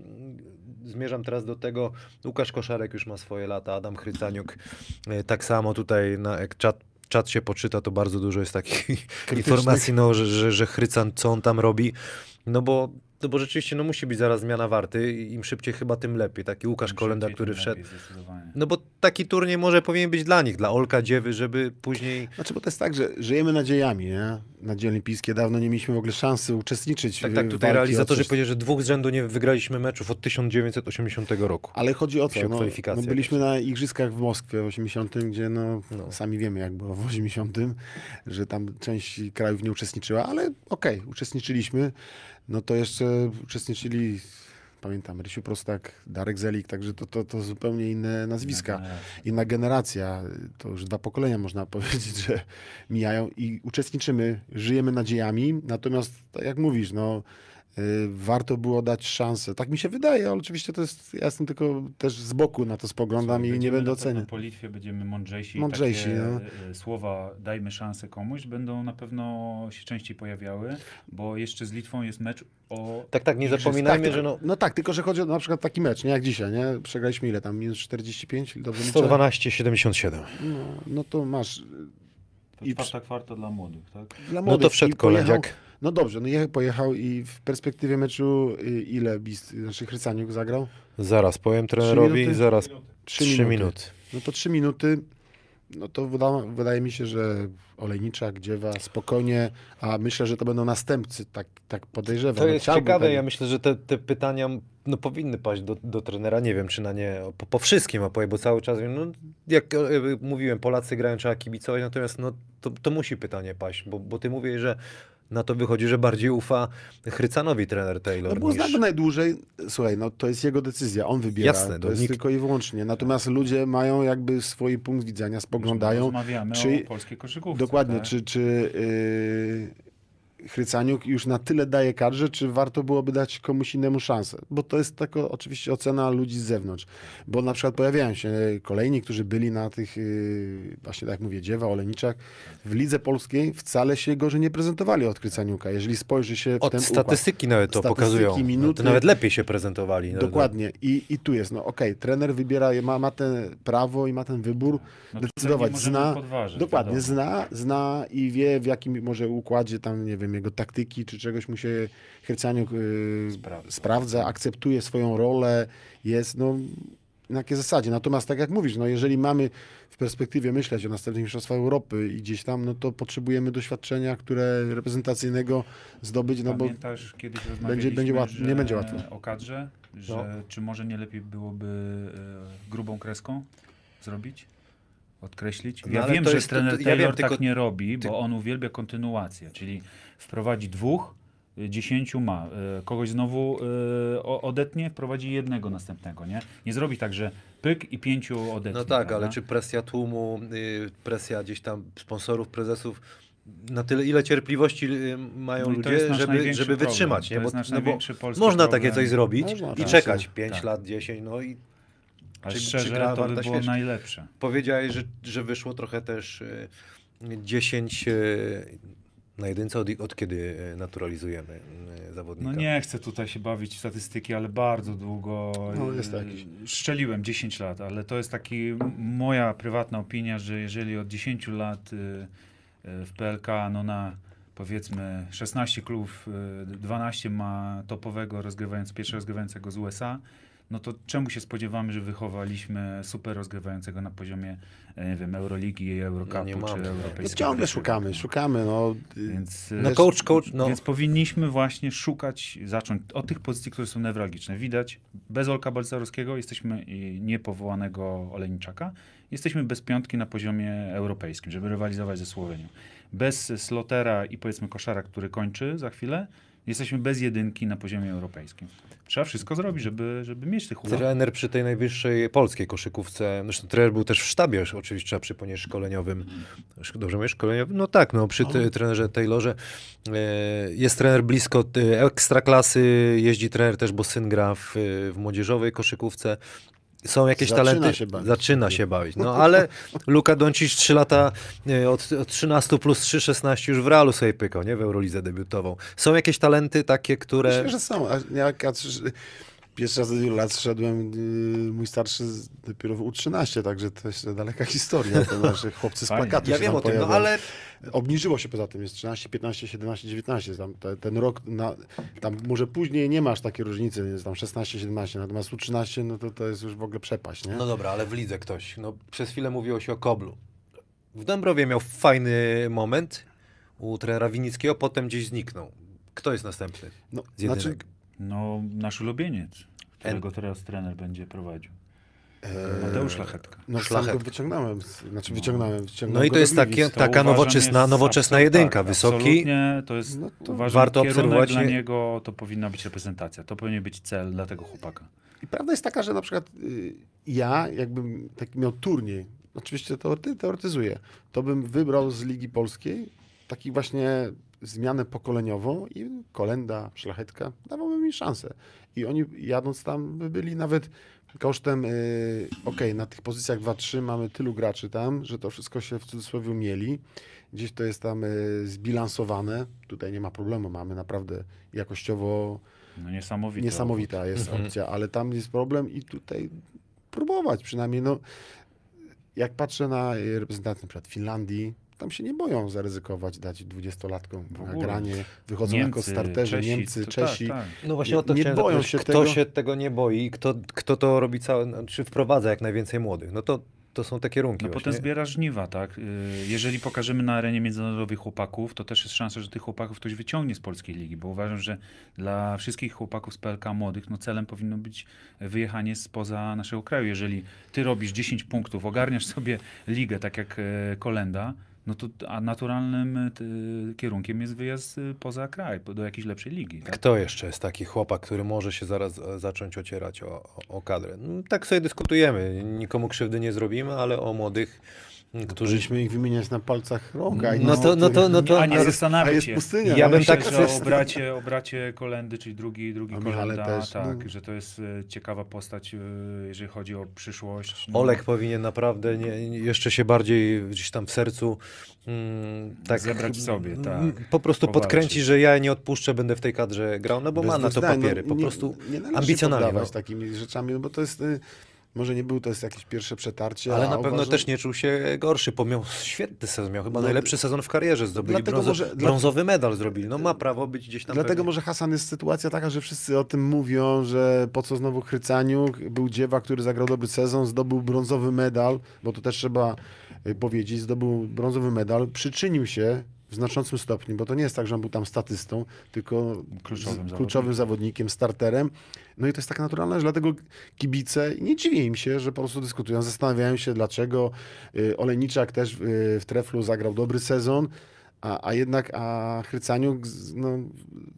zmierzam teraz do tego, Łukasz Koszarek już ma swoje lata, Adam Chrycaniuk yy, tak samo tutaj, na, jak czat, czat się poczyta, to bardzo dużo jest takich [laughs] informacji, no, że, że, że Chrycan, co on tam robi, no bo no bo rzeczywiście no, musi być zaraz zmiana warty i im szybciej chyba tym lepiej. Taki Łukasz Kolenda, który wszedł. No bo taki turniej może powinien być dla nich, dla Olka Dziewy, żeby później... Znaczy, bo to jest tak, że żyjemy nadziejami, nie? Nadzieje olimpijskie. Dawno nie mieliśmy w ogóle szansy uczestniczyć Tak, w tak, tutaj realizatorzy powiedzieli, że dwóch z rzędu nie wygraliśmy meczów od 1980 roku. Ale chodzi o to, no, no byliśmy na igrzyskach w Moskwie w 80, gdzie no, No. sami wiemy jak było w 80, że tam część krajów nie uczestniczyła, ale okej, uczestniczyliśmy. No to jeszcze uczestniczyli pamiętam, Rysiu Prostak, Darek Zelik, także to, to, to zupełnie inne nazwiska. generacja. Inna generacja, to już dwa pokolenia można [laughs] powiedzieć, że mijają i uczestniczymy, żyjemy nadziejami, natomiast tak jak mówisz, no warto było dać szansę. Tak mi się wydaje, ale oczywiście to jest, ja jestem tylko też z boku na to spoglądam i nie będę oceniał. Po Litwie będziemy mądrzejsi. i Mądrzejsi, Takie no. e, słowa dajmy szansę komuś będą na pewno się częściej pojawiały, bo jeszcze z Litwą jest mecz o... Tak, tak, nie zapominajmy, tak, że no No tak, tylko że chodzi o na przykład taki mecz, nie jak dzisiaj, nie? Przegraliśmy ile tam? Minus 45? Dobrze liczę? 112-77. No, no to masz. i Czwarta kwarta dla młodych, tak? Dla No młodych. to I wszedł pojechał- kolędziak. No dobrze, no je, pojechał i w perspektywie meczu y, ile Bist, znaczy Chrycaniuk zagrał? Zaraz powiem trenerowi, minuty? zaraz Trzy 3 minuty. minuty. No to trzy minuty, no to wyda, wydaje mi się, że Olejniczak, Dziewa, spokojnie, a myślę, że to będą następcy, tak, tak podejrzewam. To No jest chciałbym ciekawe, tak- ja myślę, że te, te pytania no, powinny paść do, do trenera, nie wiem czy na nie, po, po wszystkim opowie, bo cały czas, no, jak e, mówiłem, Polacy grają, trzeba kibicować, natomiast no, to, to musi pytanie paść, bo, bo ty mówisz, że na to wychodzi, że bardziej ufa Chrycanowi trener Taylor No bo niż... znamy najdłużej, słuchaj, no to jest jego decyzja, on wybiera, Jasne, to no jest nikt- tylko i wyłącznie. Natomiast ludzie mają jakby swój punkt widzenia, spoglądają, Rozmawiamy czy- o polskiej koszykówce. Dokładnie, tak? czy, czy yy, Chrycaniuk już na tyle daje kadrze, czy warto byłoby dać komuś innemu szansę? Bo to jest taka oczywiście ocena ludzi z zewnątrz. Bo na przykład pojawiają się kolejni, którzy byli na tych, yy, właśnie tak jak mówię, Dziewa, Oleniczak, w lidze polskiej wcale się gorzej nie prezentowali od Chrycaniuka. Jeżeli spojrzy się w Od ten statystyki nawet to Statystyki, pokazują. No, minuty. to nawet lepiej się prezentowali. układ, No, dokładnie. I, I tu jest, no okej, trener wybiera, ma, ma ten prawo i ma ten wybór, No decydować, zna, podważyć, dokładnie, wiadomo. zna, zna i wie w jakim może układzie tam, nie wiem, jego taktyki czy czegoś mu się Hercaniuk yy, Sprawdza. sprawdza, akceptuje swoją rolę, jest, no, na jakiej zasadzie. Natomiast tak jak mówisz, no jeżeli mamy w perspektywie myśleć o następnych mistrzostwach Europy i gdzieś tam, no to potrzebujemy doświadczenia, które reprezentacyjnego zdobyć, no bo Pamiętasz, kiedyś rozmawialiśmy, będzie łat- że nie będzie łatwo. o kadrze, że No. czy może nie lepiej byłoby e, grubą kreską zrobić? Odkreślić? No Ja ale wiem, to że jest- to- trener to- ja Taylor wiem, tylko- tak nie robi, ty- bo on uwielbia kontynuację, czyli wprowadzi dwóch, y, dziesięciu ma. y, Kogoś znowu y, odetnie, wprowadzi jednego następnego, nie? Nie zrobi tak, że pyk i pięciu odetnie. No tak, ale prawda? czy presja tłumu, presja gdzieś tam sponsorów, prezesów, na tyle ile cierpliwości mają No ludzie, żeby, żeby wytrzymać, To nie? jest Bo, nasz no bo można problem. takie coś zrobić Można, i tak. czekać 5 Tak. lat, 10, no i Ale czy- czy szczerze, gra to by było najlepsze. powiedziałeś, że, że wyszło trochę też y, 10 y, na jedynce, od, od kiedy y, naturalizujemy y, zawodnika. No nie chcę tutaj się bawić w statystyki, ale bardzo długo No, jest e, jakiś- szczeliłem 10 lat, ale to jest taki moja prywatna opinia, że jeżeli od 10 lat y, y, w PLK no na powiedzmy 16 klubów, y, 12 ma topowego rozgrywającego, pierwszego rozgrywającego z USA, no to czemu się spodziewamy, że wychowaliśmy super rozgrywającego na poziomie, e, nie wiem, Euroligi, Eurocupu No nie czy mamy. no, Europejskiego? ciągle szukamy, szukamy, no. y, Więc, No e, coach, coach, no. więc powinniśmy właśnie szukać, zacząć od tych pozycji, które są newralgiczne. Widać, bez Olka Balcerowskiego jesteśmy niepowołanego Olejniczaka, jesteśmy bez piątki na poziomie europejskim, żeby rywalizować ze Słowenią. Bez Slotera i powiedzmy koszara, który kończy za chwilę, jesteśmy bez jedynki na poziomie europejskim. Trzeba wszystko zrobić, żeby, żeby mieć tych uwag. Trener przy tej najwyższej polskiej koszykówce, zresztą trener był też w sztabie, oczywiście trzeba przypomnieć szkoleniowym. Dobrze mówię, szkoleniowym? No tak, no przy te, trenerze Taylorze e, jest trener blisko e, ekstraklasy, jeździ trener też, bo syn gra w, w młodzieżowej koszykówce. Są jakieś Zaczyna talenty. się bawić. Zaczyna się bawić. No ale Luka Doncic 3 lata e, od, od 13 plus 3, 16 już w Realu sobie pykał, nie? W Eurolidze debiutował. Są jakieś talenty takie, które... Myślę, że są. A Jak pierwszy raz do wielu lat szedłem, yy, mój starszy dopiero w U13, także to jest daleka historia. [laughs] To nasze chłopcy z plakatu Ja się wiem tam o tym, no ale Obniżyło się poza tym, jest 13, 15, 17, 19. Tam, te, ten rok, na, tam może później nie masz takiej różnicy, jest tam 16, 17, natomiast U13, no to to jest już w ogóle przepaść, nie? No dobra, ale w lidze ktoś. No, przez chwilę mówiło się o Koblu. W Dąbrowie miał fajny moment u trenera Winickiego, potem gdzieś zniknął. Kto jest następny? No, znaczy, No, nasz ulubieniec, którego teraz trener będzie prowadził. E, Mateusz Szlachetka. No sam Szlachetka. go wyciągnąłem, z- znaczy wyciągnąłem, No wyciągnąłem i to jest takie, taka nowoczesna, nowoczesna absolut- jedynka, tak, wysoki. Absolutnie, to jest, No to uważam, warto obserwować, dla nie- niego to powinna być reprezentacja. To powinien być cel dla tego chłopaka. I prawda jest taka, że na przykład y, ja, jakbym taki miał turniej, oczywiście teorety, teoretyzuję, to bym wybrał z Ligi Polskiej taki właśnie zmianę pokoleniową i Kolenda, Szlachetka dawałby mi szansę. I oni jadąc tam by byli nawet kosztem, y, okej, na tych pozycjach 2-3 mamy tylu graczy tam, że to wszystko się w cudzysłowie mieli. Gdzieś to jest tam y, zbilansowane. Tutaj nie ma problemu, mamy naprawdę jakościowo No niesamowite. Niesamowita jest Mhm. opcja, ale tam jest problem i tutaj próbować przynajmniej. No, jak patrzę na e, reprezentację na przykład Finlandii, tam się nie boją zaryzykować, dać dwudziestolatkom W na ogóle. granie. Wychodzą Niemcy, jako starterzy, Czesi, Niemcy, to Czesi. Tak, tak. No właśnie o to Nie chciałem boją zapytać, się kto tego. się tego nie boi i kto, kto to robi całe, czy wprowadza jak najwięcej młodych. No to, to są te kierunki No właśnie. potem zbierasz żniwa, tak? Y, Jeżeli pokażemy na arenie międzynarodowej chłopaków, to też jest szansa, że tych chłopaków ktoś wyciągnie z polskiej ligi, bo uważam, że dla wszystkich chłopaków z PLK młodych, no celem powinno być wyjechanie spoza naszego kraju. Jeżeli ty robisz 10 punktów, ogarniasz sobie ligę, tak jak e, Kolenda, no to a naturalnym t- kierunkiem jest wyjazd e, poza kraj, do jakiejś lepszej ligi. Tak? Kto jeszcze jest taki chłopak, który może się zaraz e, zacząć ocierać o, o, o kadrę? No, tak sobie dyskutujemy. Nikomu krzywdy nie zrobimy, ale o młodych. Którzyśmy ich wymieniać na palcach rąka. i No to, no to, no to, A nie a zastanawiać jest się. pustynia. Ja bym myślę, tak- że o bracie, o bracie Kolendy, czyli drugi, drugi Kolenda, też, tak, no. że to jest e, ciekawa postać, e, jeżeli chodzi o przyszłość. No, Olek powinien naprawdę nie, nie- jeszcze się bardziej gdzieś tam w sercu mm, tak Zebrać sobie, tak. mm, Po prostu Powalczyć. podkręcić, że ja nie odpuszczę, będę w tej kadrze grał, no bo Bez ma na to zdań, no, papiery. Po nie- prostu nie należy ambicjonalnie, no. takimi rzeczami, no bo to jest... Może nie był to jest jakieś pierwsze przetarcie, Ale na pewno uważam- też nie czuł się gorszy, bo miał świetny sezon, miał chyba No, najlepszy sezon w karierze, zdobyli brązo, może- brązowy medal zrobili, no ma prawo być gdzieś tam Dlatego pewnie. może Hasan jest sytuacja taka, że wszyscy o tym mówią, że po co znowu Chrycaniuk, był dziewa, który zagrał dobry sezon, zdobył brązowy medal, bo to też trzeba y, powiedzieć, zdobył brązowy medal, przyczynił się w znaczącym stopniu, bo to nie jest tak, że on był tam statystą, tylko Kluczowym z, kluczowym zawodnikiem, starterem. No i to jest tak naturalne, że dlatego kibice, nie dziwię im się, że po prostu dyskutują, zastanawiają się dlaczego y, Olejniczak też y, w Treflu zagrał dobry sezon, a, a jednak a Chrycaniuk no,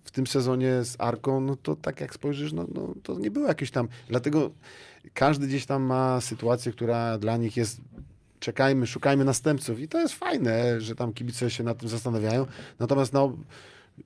w tym sezonie z Arką, no to tak jak spojrzysz, no, no to nie było jakieś tam, dlatego każdy gdzieś tam ma sytuację, która dla nich jest czekajmy, szukajmy następców i to jest fajne, że tam kibice się nad tym zastanawiają, natomiast no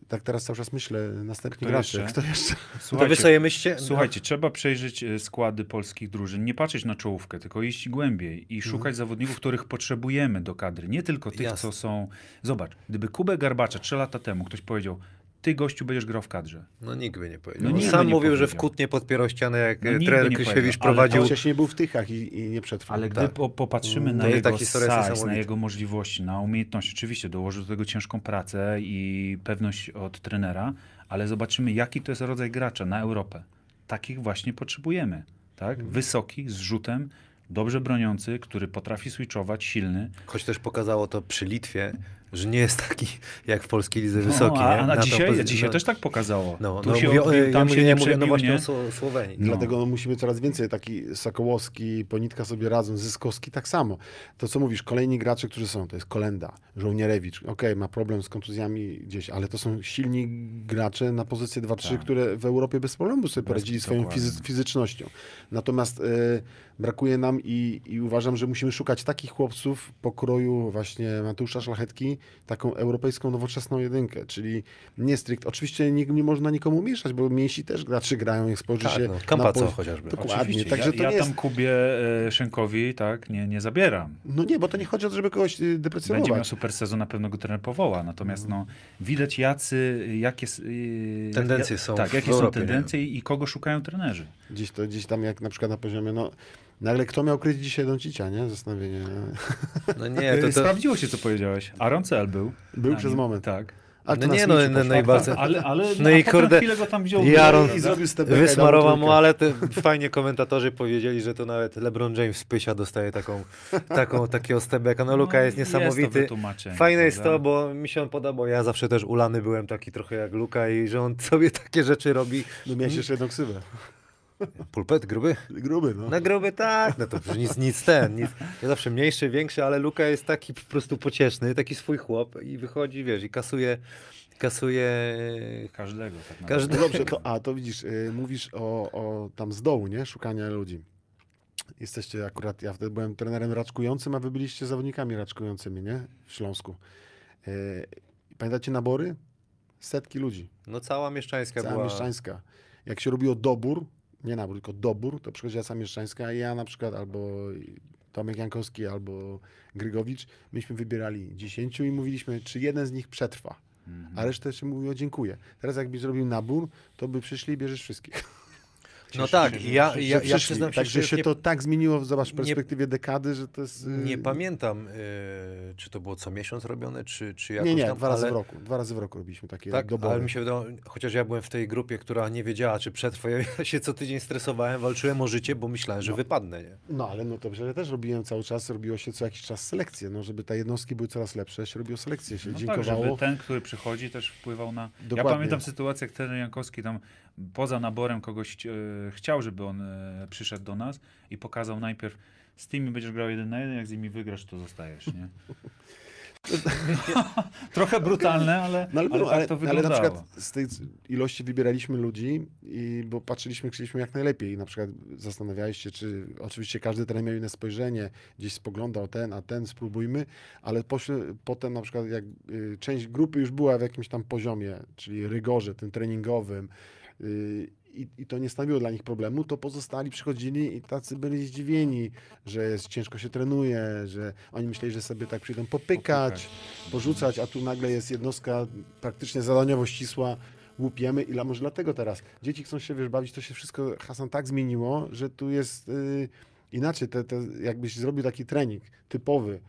tak teraz cały czas myślę, następni Kto gracze, jeszcze? kto jeszcze? To wy Słuchajcie, myślcie, Słuchajcie, trzeba przejrzeć e, składy polskich drużyn, nie patrzeć na czołówkę, tylko iść głębiej i szukać zawodników, których potrzebujemy do kadry. Nie tylko tych, Jasne. co są. Zobacz, gdyby Kubę Garbacza trzy lata temu ktoś powiedział, ty gościu będziesz grał w kadrze. no nikt by nie powiedział. No Sam mówił, że w powiedział. Kutnie podpierał ścianę, jak No no, trener Krysiewicz powiedział, ale prowadził. Chociaż nie był w tychach i, i nie przetrwał. Ale gdy tak. po, popatrzymy Mm, na jest ta jego size, na jego możliwości, na umiejętności, oczywiście dołożył do tego ciężką pracę i pewność od trenera, ale zobaczymy, jaki to jest rodzaj gracza na Europę. Takich właśnie potrzebujemy. Tak? Mhm. Wysoki, z rzutem, dobrze broniący, który potrafi switchować, silny. Choć też pokazało to przy Litwie, że nie jest taki jak w polskiej lidze wysoki. no, a, nie? a Na dzisiaj, pozycję- dzisiaj no, też tak pokazało. No, tu no, się mówię, odbił, ja tam mówię, się nie ja mówię przebił, no właśnie nie? o Sło- Słowenii. No. Dlatego no, musimy coraz więcej, taki Sokołowski, Ponitka sobie radzą, Zyskowski tak samo. To co mówisz, kolejni gracze, którzy są, to jest Kolenda, Żołnierewicz, okej, ma problem z kontuzjami gdzieś, ale to są silni gracze na pozycję 2-3, Tak. które w Europie bez problemu sobie poradzili swoją fizy fizycznością. Natomiast e, brakuje nam i, i uważam, że musimy szukać takich chłopców pokroju właśnie Mateusza Szlachetki, taką europejską, nowoczesną jedynkę, czyli nie strict. Oczywiście nie, nie można nikomu mieszać, bo mniejsi też gracze grają, jak spojrzy Tak, się no, na Kampaco pol- chociażby. Dokładnie, Oczywiście, także ja, to ja nie tam jest... Kubie e, Szenkowi tak, nie, nie zabieram. No nie, bo to nie chodzi o to, żeby kogoś y, Będzie miał deprecjonować. super sezon, na pewno go trener powoła. Natomiast no, widać jacy, jakie yy, Tendencje ja- są Tak, w jakie są Europie, tendencje i, i kogo szukają trenerzy. Gdzieś to, gdzieś tam jak na przykład na poziomie, no nagle kto miał kryć dzisiaj Doncicia, nie? Zastanowienie. No nie, to, to, Sprawdziło się, co powiedziałeś. Aaron Cel był. Był przez nim, moment. Tak. Ale No nie, no, no, no i bardzo- Ale, ale No i kurde, chwilę go tam wziął. i Aaron i zrobił wysmarował mu, ale te fajnie komentatorzy powiedzieli, że to nawet LeBron James z Pysia dostaje taką, taką takiego stebeka. No Luka jest niesamowity. Fajne jest to, bo mi się on podobał. Ja zawsze też ulany byłem taki trochę jak Luka i że on sobie takie rzeczy robi. No miałeś jeszcze jedną ksywę. Pulpet gruby? Gruby, no. Na gruby tak, no to przecież nic, nic ten, nic. Ja zawsze mniejszy, większy, ale Luka jest taki po prostu pocieszny, taki swój chłop i wychodzi, wiesz, i kasuje, kasuje Każdego tak każdy. dobrze, to, a to widzisz, y, mówisz o, o tam z dołu, nie? Szukania ludzi. Jesteście akurat, ja wtedy byłem trenerem raczkującym, a wy byliście zawodnikami raczkującymi, nie? W Śląsku. Y, pamiętacie nabory? Setki ludzi. No cała mieszczańska Cała była. mieszczańska. Jak się robiło dobór, nie nabór, tylko dobór, to przychodziła cała mieszczańska i ja na przykład albo Tomek Jankowski, albo Grygowicz, myśmy wybierali 10 i mówiliśmy, czy jeden z nich przetrwa. Mhm. A resztę jeszcze mówiło dziękuję. Teraz jakbyś zrobił nabór, to by przyszli i bierzesz wszystkich. No tak, się, że- i ja, Że ja, ja przyznam się, Także że już się nie, to tak zmieniło, zobacz, w nie- perspektywie dekady, że to jest... y, nie pamiętam, y, czy to było co miesiąc robione, czy, czy jakoś Nie, nie, tam, dwa razy ale, w roku. Dwa razy w roku robiliśmy takie Tak, dobory. ale mi się wydało, chociaż ja byłem w tej grupie, która nie wiedziała, czy przetrwa, [laughs] ja się co tydzień stresowałem, walczyłem o życie, bo myślałem, że No. wypadnę, nie? No ale no to przecież ja też robiłem cały czas, robiło się co jakiś czas selekcję, no żeby te jednostki były coraz lepsze, się robiło selekcję, się No tak, dziękowało. żeby ten, który przychodzi, też wpływał na. Ja Dokładnie. pamiętam sytuację, jak trener Jankowski tam poza naborem kogoś e, chciał, żeby on e, przyszedł do nas i pokazał najpierw z tymi będziesz grał jeden na jeden, jak z nimi wygrasz, to zostajesz, nie? [laughs] Trochę brutalne, ale, No ale, ale, tak ale, to ale wyglądało. na przykład z tej ilości wybieraliśmy ludzi, i, bo patrzyliśmy, chcieliśmy jak najlepiej. I na przykład zastanawiałeś się, czy oczywiście każdy trener miał inne spojrzenie, gdzieś spoglądał ten, a ten spróbujmy, ale pośle, potem na przykład jak y, część grupy już była w jakimś tam poziomie, czyli rygorze tym treningowym, i, i to nie stanowiło dla nich problemu, to pozostali przychodzili i tacy byli zdziwieni, że jest, ciężko się trenuje, że oni myśleli, że sobie tak przyjdą popykać, porzucać, a tu nagle jest jednostka praktycznie zadaniowo ścisła, łupiemy i może dlatego teraz dzieci chcą się wiesz, bawić, to się wszystko Hasan tak zmieniło, że tu jest y, inaczej, te, te, jakbyś zrobił taki trening typowy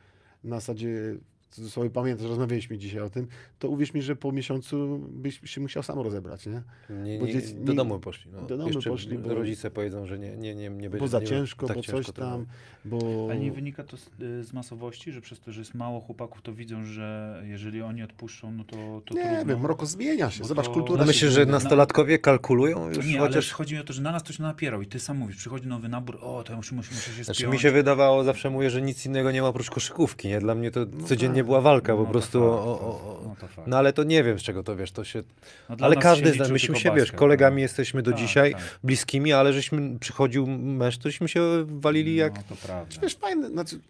na zasadzie sobie pamiętasz, rozmawialiśmy dzisiaj o tym, to uwierz mi, że po miesiącu byś się musiał sam rozebrać, nie? Nie, Bo nie, dzieci- do domu poszli. No. do domu Jeszcze poszli, bo- rodzice powiedzą, że nie, nie, nie, nie będzie. Bo za nie- ciężko, tak bo ciężko coś tam, bo... Ale nie wynika to z, z masowości, że przez to, że jest mało chłopaków, to widzą, że jeżeli oni odpuszczą, no to, to Nie trudno. wiem, Mroko zmienia się, Bo zobacz, to- kultura No myślę, że nastolatkowie kalkulują już Nie, ale chociaż. chodzi mi o to, że na nas ktoś napierał i ty sam mówisz, przychodzi nowy nabór, o, to ja muszę, muszę, muszę się Znaczy mi się wydawało, zawsze mówię, że nic innego nie ma oprócz koszykówki, nie? Dla mnie to No codziennie tak. Była walka po No to prostu fakt, o, to- o, o, No. No ale to nie wiem z czego to wiesz, to się... No Ale każdy się z nas, myśmy się, wiesz, kolegami no. jesteśmy do Tak, dzisiaj, tak. bliskimi, ale żeśmy przychodził mecz, tośmy się walili jak... No to prawda. Wiesz, fajne, znaczy...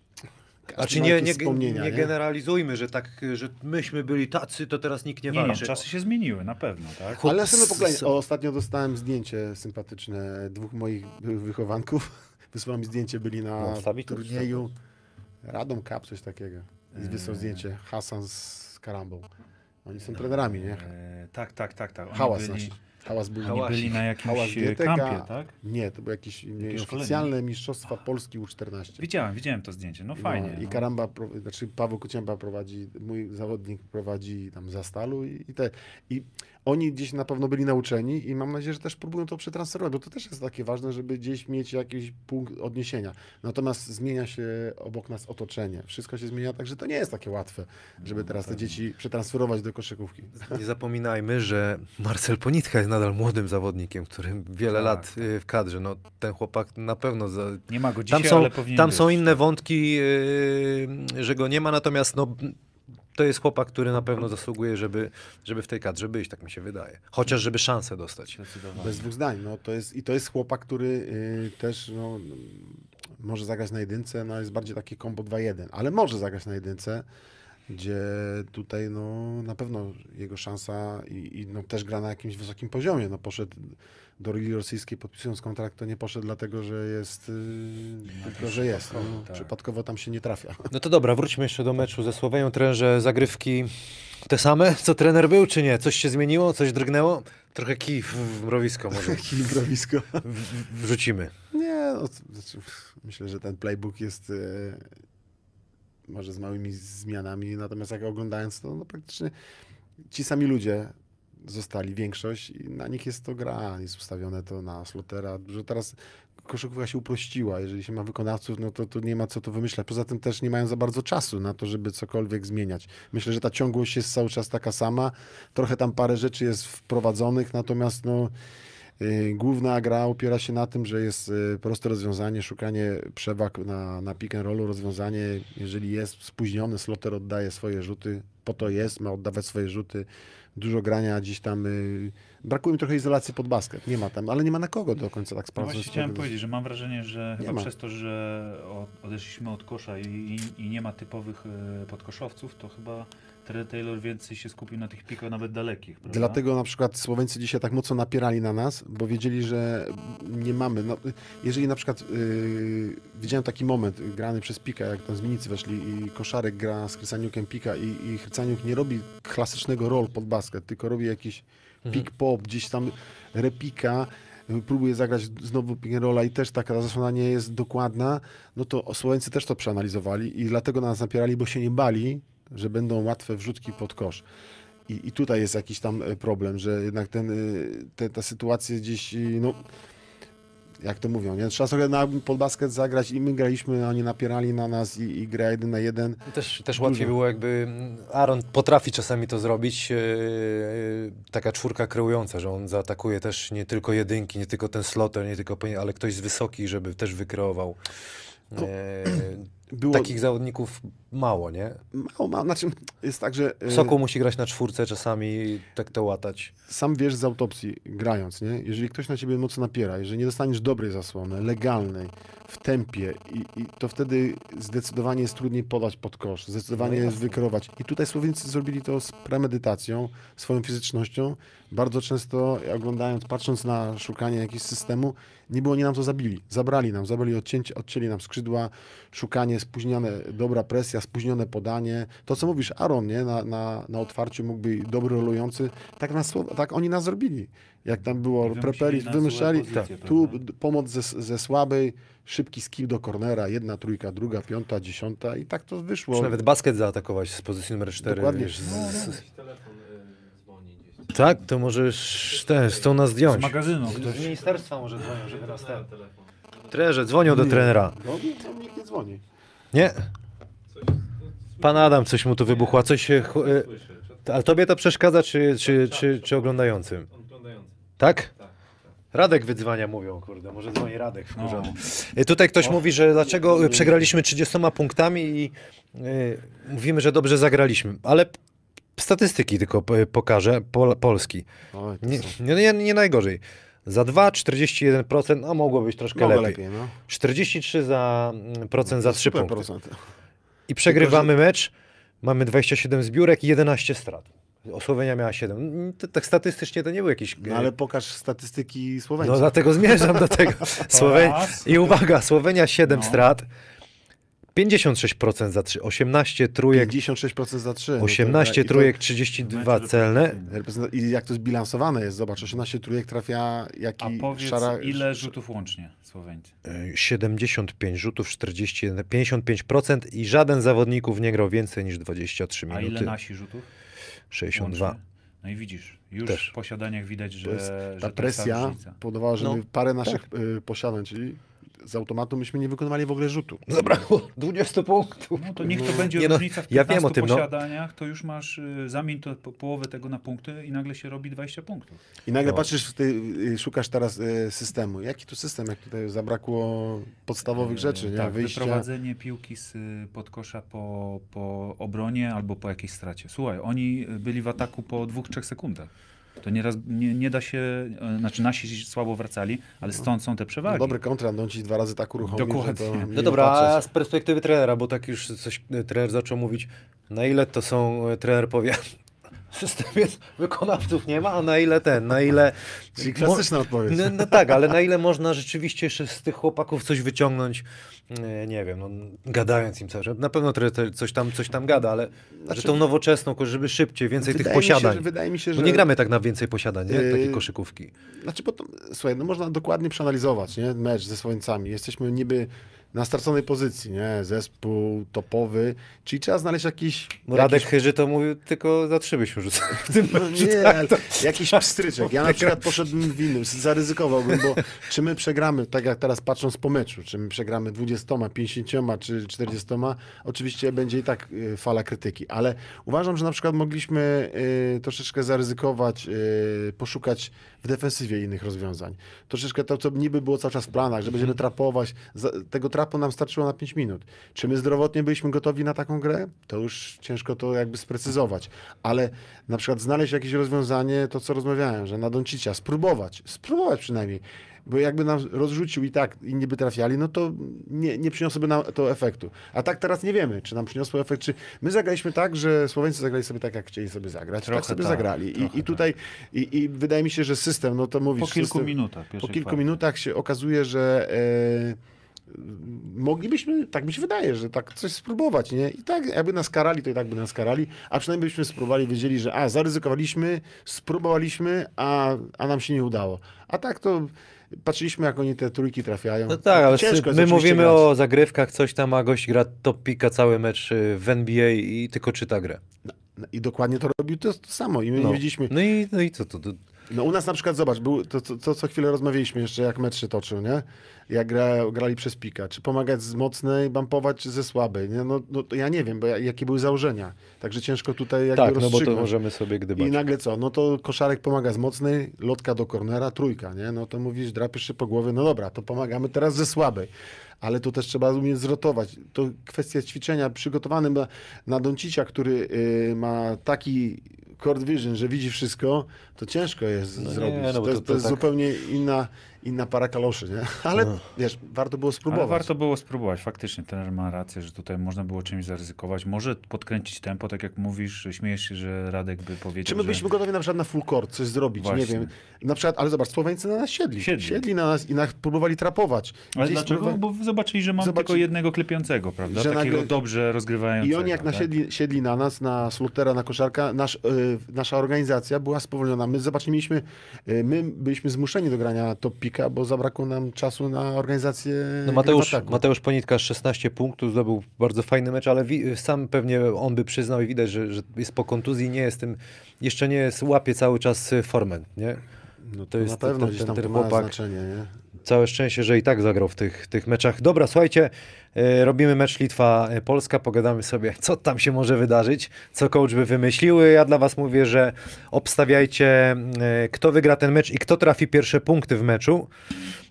Znaczy ma nie, nie, nie generalizujmy, że tak, że myśmy byli tacy, to teraz nikt nie Nie, nie, walczy. czasy się zmieniły, na pewno, tak? Ale następne pokolenie. O, ostatnio dostałem zdjęcie sympatyczne dwóch moich wychowanków. [laughs] Wysłał mi zdjęcie, byli na No, turnieju Radom Cup, coś takiego. I wysłał Eee. zdjęcie Hasan z Karambą. Oni są trenerami, nie? E, tak, tak, tak, tak. Oni Hałas byli, znaczy. Hałas był... oni byli na Hałas jakimś e, Dietek, a- kampie, tak? Nie, to było jakieś Jakieś nieoficjalne mistrzostwa Polski U14. Widziałem, widziałem to zdjęcie, no fajnie. No, I no. Karamba, pro- znaczy Paweł Kucięba prowadzi, mój zawodnik prowadzi tam za stalu i, i te. I oni gdzieś na pewno byli nauczeni i mam nadzieję, że też próbują to przetransferować, bo to też jest takie ważne, żeby gdzieś mieć jakiś punkt odniesienia. Natomiast zmienia się obok nas otoczenie. Wszystko się zmienia, także to nie jest takie łatwe, żeby No, teraz te dzieci przetransferować do koszykówki. Nie zapominajmy, że Marcel Ponitka jest nadal młodym zawodnikiem, którym wiele Tak, lat y, w kadrze. No, ten chłopak na pewno. Za... Nie ma go dzisiaj, Tam, są, ale powinien tam być. są inne wątki, y, że go nie ma, natomiast no, to jest chłopak, który na pewno zasługuje, żeby, żeby w tej kadrze być, tak mi się wydaje. Chociaż, żeby szansę dostać. Bez dwóch zdań. No, to jest, I to jest chłopak, który y, też no, może zagrać na jedynce, no jest bardziej taki kombo 2-1, ale może zagrać na jedynce, gdzie tutaj no, na pewno jego szansa i, i no, też gra na jakimś wysokim poziomie. No, poszedł do Ligi Rosyjskiej podpisując kontrakt, to nie poszedł dlatego, że jest, y, tylko że jest. No, przypadkowo, tak. Przypadkowo tam się nie trafia. No to dobra, wróćmy jeszcze do meczu ze Słowenią. Trenerze, zagrywki te same, co trener był, czy nie? Coś się zmieniło, coś drgnęło? Trochę kij w mrowisko może [laughs] Kilibrowisko. w- w- wrzucimy. Nie, no, znaczy, myślę, że ten playbook jest e, może z małymi zmianami, natomiast jak oglądając to, no praktycznie ci sami ludzie zostali, większość i na nich jest to gra, jest ustawione to na slotera, że teraz koszykówka się uprościła, jeżeli się ma wykonawców, no to, to nie ma co tu wymyślać, poza tym też nie mają za bardzo czasu na to, żeby cokolwiek zmieniać. Myślę, że ta ciągłość jest cały czas taka sama, trochę tam parę rzeczy jest wprowadzonych, natomiast no Y, Główna gra opiera się na tym, że jest y, proste rozwiązanie, szukanie przewag na, na pick and rollu, rozwiązanie, jeżeli jest spóźniony, sloter oddaje swoje rzuty, po to jest, ma oddawać swoje rzuty, dużo grania gdzieś tam, y, brakuje mi trochę izolacji pod basket, nie ma tam, ale nie ma na kogo do końca tak No sprawdzać. właśnie chciałem powiedzieć, że mam wrażenie, że Nie chyba ma. przez to, że odeszliśmy od kosza i, i, i nie ma typowych e, podkoszowców, to chyba Taylor więcej się skupił na tych pikach nawet dalekich. Prawda? Dlatego na przykład Słoweńcy dzisiaj tak mocno napierali na nas, bo wiedzieli, że nie mamy. No, jeżeli na przykład yy, widziałem taki moment grany przez Pika, jak tam zmiennicy weszli i koszarek gra z Chrycaniukiem Pika i, i Chrycaniuk nie robi klasycznego roll pod basket, tylko robi jakiś pick pop, gdzieś tam repika, próbuje zagrać znowu rolla i też taka zasłona nie jest dokładna, no to Słoweńcy też to przeanalizowali i dlatego na nas napierali, bo się nie bali, że będą łatwe wrzutki pod kosz. I, I tutaj jest jakiś tam e, problem, że jednak ten, y, te, ta sytuacja gdzieś, y, no, jak to mówią, nie? trzeba sobie na pod basket zagrać i my graliśmy, a oni napierali na nas i, i gra jeden na jeden. Też, też łatwiej było jakby, Aaron potrafi czasami to zrobić, yy, taka czwórka kreująca, że on zaatakuje też nie tylko jedynki, nie tylko ten sloter, nie tylko, ale ktoś z wysoki, żeby też wykreował. Yy, [clears throat] Było Takich zawodników mało, nie? mało, mało, znaczy jest tak, że e, Sokół musi grać na czwórce czasami, tak to łatać. sam wiesz z autopsji, grając, nie? jeżeli ktoś na ciebie mocno napiera, jeżeli nie dostaniesz dobrej zasłony, legalnej, w tempie, i, i to wtedy zdecydowanie jest trudniej podać pod kosz, zdecydowanie No jest wykierować. I tutaj Słoweńcy zrobili to z premedytacją, swoją fizycznością. Bardzo często oglądając, patrząc na szukanie jakiegoś systemu, nie było, nie nam to zabili. Zabrali nam, zabrali odcięcie, odcięli nam skrzydła, szukanie, spóźnione, dobra presja, spóźnione podanie. To, co mówisz, Aaron, nie? Na, na, na otwarciu mógłby dobry rolujący. Tak, nas, tak oni nas zrobili. Jak tam było, preperis, wymyślali, pozycje, tu prawda? d- pomoc ze, ze słabej, szybki skill do cornera, jedna trójka, druga, piąta, dziesiąta i tak to wyszło. Czy nawet basket zaatakować z pozycji numer 4. Dokładnie. Wiesz, z, No, z, y, tak, to możesz ten, chcą nas Z zdjąć. magazynu ktoś. ministerstwa może dzwonią, żeby nas telefon. Trenerze, dzwonią do trenera. No, nikt nie dzwoni. Nie? Pan Adam, coś mu tu wybuchło, coś e, słyszę. Czy- A tobie to przeszkadza, czy, czy, czy, czy oglądającym? Oglądający. Tak? Tak. Radek wydzwania mówią, kurde, może dzwoni Radek No. wkurzony. E, Tutaj ktoś mówi, że dlaczego przegraliśmy 30 punktami i e, mówimy, że dobrze zagraliśmy, ale p- statystyki tylko p- pokażę, pol, Polski. Oj, to Nie, są- nie, nie, nie najgorzej. Za 2, 41%, no mogło być troszkę Mogło lepiej. lepiej, no. 43 za, mm, procent za 3 Super punkty. procent. I przegrywamy mecz, mamy 27 zbiórek i 11 strat. Słowenia miała 7. To, tak statystycznie to nie był jakiś... No, ale pokaż statystyki Słoweńców. No dlatego zmierzam do tego. [laughs] Słowenia. raz. I uwaga, Słowenia 7 No. strat, 56% za 3, 18 trójek, 56% za 3. 18 trójek, 32 celne. I jak to zbilansowane jest, zobacz, 18 trójek trafia jaki A powiedz, szara... ile rzutów łącznie Słoweńcy? Y, 75 rzutów, 41, 55% i żaden z zawodników nie grał więcej niż 23 A ile minuty. nasi rzutów? 62. Łącznie? No i widzisz, już Też. w posiadaniach widać, że, To jest, że ta jest presja powodowała, że No, parę naszych y, posiadań, czyli z automatu myśmy nie wykonywali w ogóle rzutu. Zabrakło 20 punktów. No to niech to No. będzie Nie no, różnica w ja 15 wiem o tym, no. posiadaniach, to już masz, y, zamień to po, połowę tego na punkty i nagle się robi 20 punktów. I nagle No. patrzysz, ty y, szukasz teraz y, systemu. Jaki to system, jak tutaj zabrakło podstawowych rzeczy, nie? Tak, Wyjścia. wyprowadzenie piłki z podkosza po, po obronie albo po jakiejś stracie. Słuchaj, oni byli w ataku po dwóch, trzech sekundach. To nieraz nie, nie da się, e, znaczy nasi słabo wracali, ale stąd są te No, przewagi. dobry kontrakt, on ci dwa razy tak uruchomił, Dokładnie. że to No No dobra, a z perspektywy trenera, bo tak już coś e, trener zaczął mówić, na ile to są, e, trener powie, [laughs] w systemie wykonawców nie ma, a na ile ten, na ile... Czyli klasyczna odpowiedź. No, no tak, ale na ile można rzeczywiście jeszcze z tych chłopaków coś wyciągnąć, nie, nie wiem, no, gadając im cały czas. Na pewno coś tam, coś tam gada, ale że tą nowoczesną, żeby szybciej, więcej tych mi się, posiadań. że- wydaje mi się, że... Bo nie gramy tak na więcej posiadań, nie? Yy, koszykówki. Znaczy, bo to, słuchaj, no można dokładnie przeanalizować nie? mecz ze Słońcami. Jesteśmy niby na straconej pozycji, nie? Zespół topowy, czyli trzeba znaleźć jakiś... No Radek jakiś Chyży to mówił, tylko za trzy byśmy rzucali w tym no meczu. nie, ale jakiś pstryczek. Ja na przykład poszedłbym w innym, zaryzykowałbym, bo czy my przegramy, tak jak teraz patrząc po meczu, czy my przegramy 20, 50 czy 40, oczywiście będzie i tak y, fala krytyki, ale uważam, że na przykład mogliśmy y, troszeczkę zaryzykować, y, poszukać w defensywie innych rozwiązań. Troszeczkę to, co niby było cały czas w planach, że będziemy trapować. Za, tego trapu nam starczyło na 5 minut. Czy my zdrowotnie byliśmy gotowi na taką grę? To już ciężko to jakby sprecyzować. Ale na przykład znaleźć jakieś rozwiązanie, to co rozmawiałem, że na Doncicia, spróbować, spróbować przynajmniej. Bo jakby nam rozrzucił i tak inni by trafiali, no to nie, nie przyniosłoby nam to efektu. A tak teraz nie wiemy, czy nam przyniosło efekt, czy my zagraliśmy tak, że Słoweńcy zagrali sobie tak, jak chcieli sobie zagrać. Trochę tak sobie tak, zagrali. I, i tutaj, i, i wydaje mi się, że system, no to mówisz... Po kilku system, minutach. po kilku kwarty. minutach się okazuje, że e, moglibyśmy, tak mi się wydaje, że tak coś spróbować, nie? I tak, jakby nas karali, to i tak by nas karali, a przynajmniej byśmy spróbowali, wiedzieli, że a, zaryzykowaliśmy, spróbowaliśmy, a, a nam się nie udało. A tak to patrzyliśmy, jak oni te trójki trafiają. No tak, ale Ciężko my mówimy grać. o zagrywkach, coś tam, a gość gra top pika cały mecz y, w NBA i tylko czyta grę. No, I dokładnie to robił to, to samo. I my No, nie widzieliśmy. no i, no i co to, to? No u nas na przykład, zobacz, był, to, to, to co chwilę rozmawialiśmy jeszcze, jak mecz się toczył, nie? Jak gra, grali przez pika. Czy pomagać z mocnej, bampować, czy ze słabej, nie? No, no to ja nie wiem, bo ja, jakie były założenia. Także ciężko tutaj jakby Tak, no bo to możemy sobie gdybać. I nagle co? No to koszarek pomaga z mocnej, lotka do kornera, trójka, nie? No to mówisz, drapiesz się po głowie, no dobra, to pomagamy teraz ze słabej. Ale tu też trzeba umieć zrotować. To kwestia ćwiczenia przygotowanym na, na Doncicia, który y, ma taki court vision, że widzi wszystko, to ciężko jest No nie, zrobić. no bo to, to- jest, to to jest tak- zupełnie inna, inna para kaloszy, nie? [laughs] Ale No. wiesz, warto było spróbować. Ale warto było spróbować. Faktycznie, trener ma rację, że tutaj można było czymś zaryzykować. Może podkręcić tempo, tak jak mówisz, śmiejesz się, że Radek by powiedział, Czy my że... byliśmy gotowi na przykład na full court coś zrobić? Właśnie. Nie wiem. Na przykład, ale zobacz, Słoweńcy na nas siedli. Siedli. na nas i nas próbowali trapować. Ale Gdzieś dlaczego? spróbowali- Bo zobaczyli, że mam Zobaczy- tylko jednego klepiącego, prawda? Że Takiego nagle- dobrze rozgrywającego. I oni jak tak? nasiedli, siedli na nas, na Slutera, na koszarka, nasz, y, nasza organizacja była spowolniona. My zobaczmy, mieliśmy, y, my byliśmy zmuszeni do grania top pika, bo zabrakło nam czasu na organizację No Mateusz. Mateusz Ponitka 16 punktów, zdobył bardzo fajny mecz, ale sam pewnie on by przyznał i widać, że, że jest po kontuzji, nie jest tym, jeszcze nie jest, łapie cały czas formę, nie? no to, to jest na pewno ten- ten- tam ten ma chłopak. znaczenie, nie? Całe szczęście, że i tak zagrał w tych, tych meczach. Dobra, słuchajcie, e, robimy mecz Litwa-Polska, pogadamy sobie, co tam się może wydarzyć, co coach by wymyślił. Ja dla was mówię, że obstawiajcie, e, kto wygra ten mecz i kto trafi pierwsze punkty w meczu.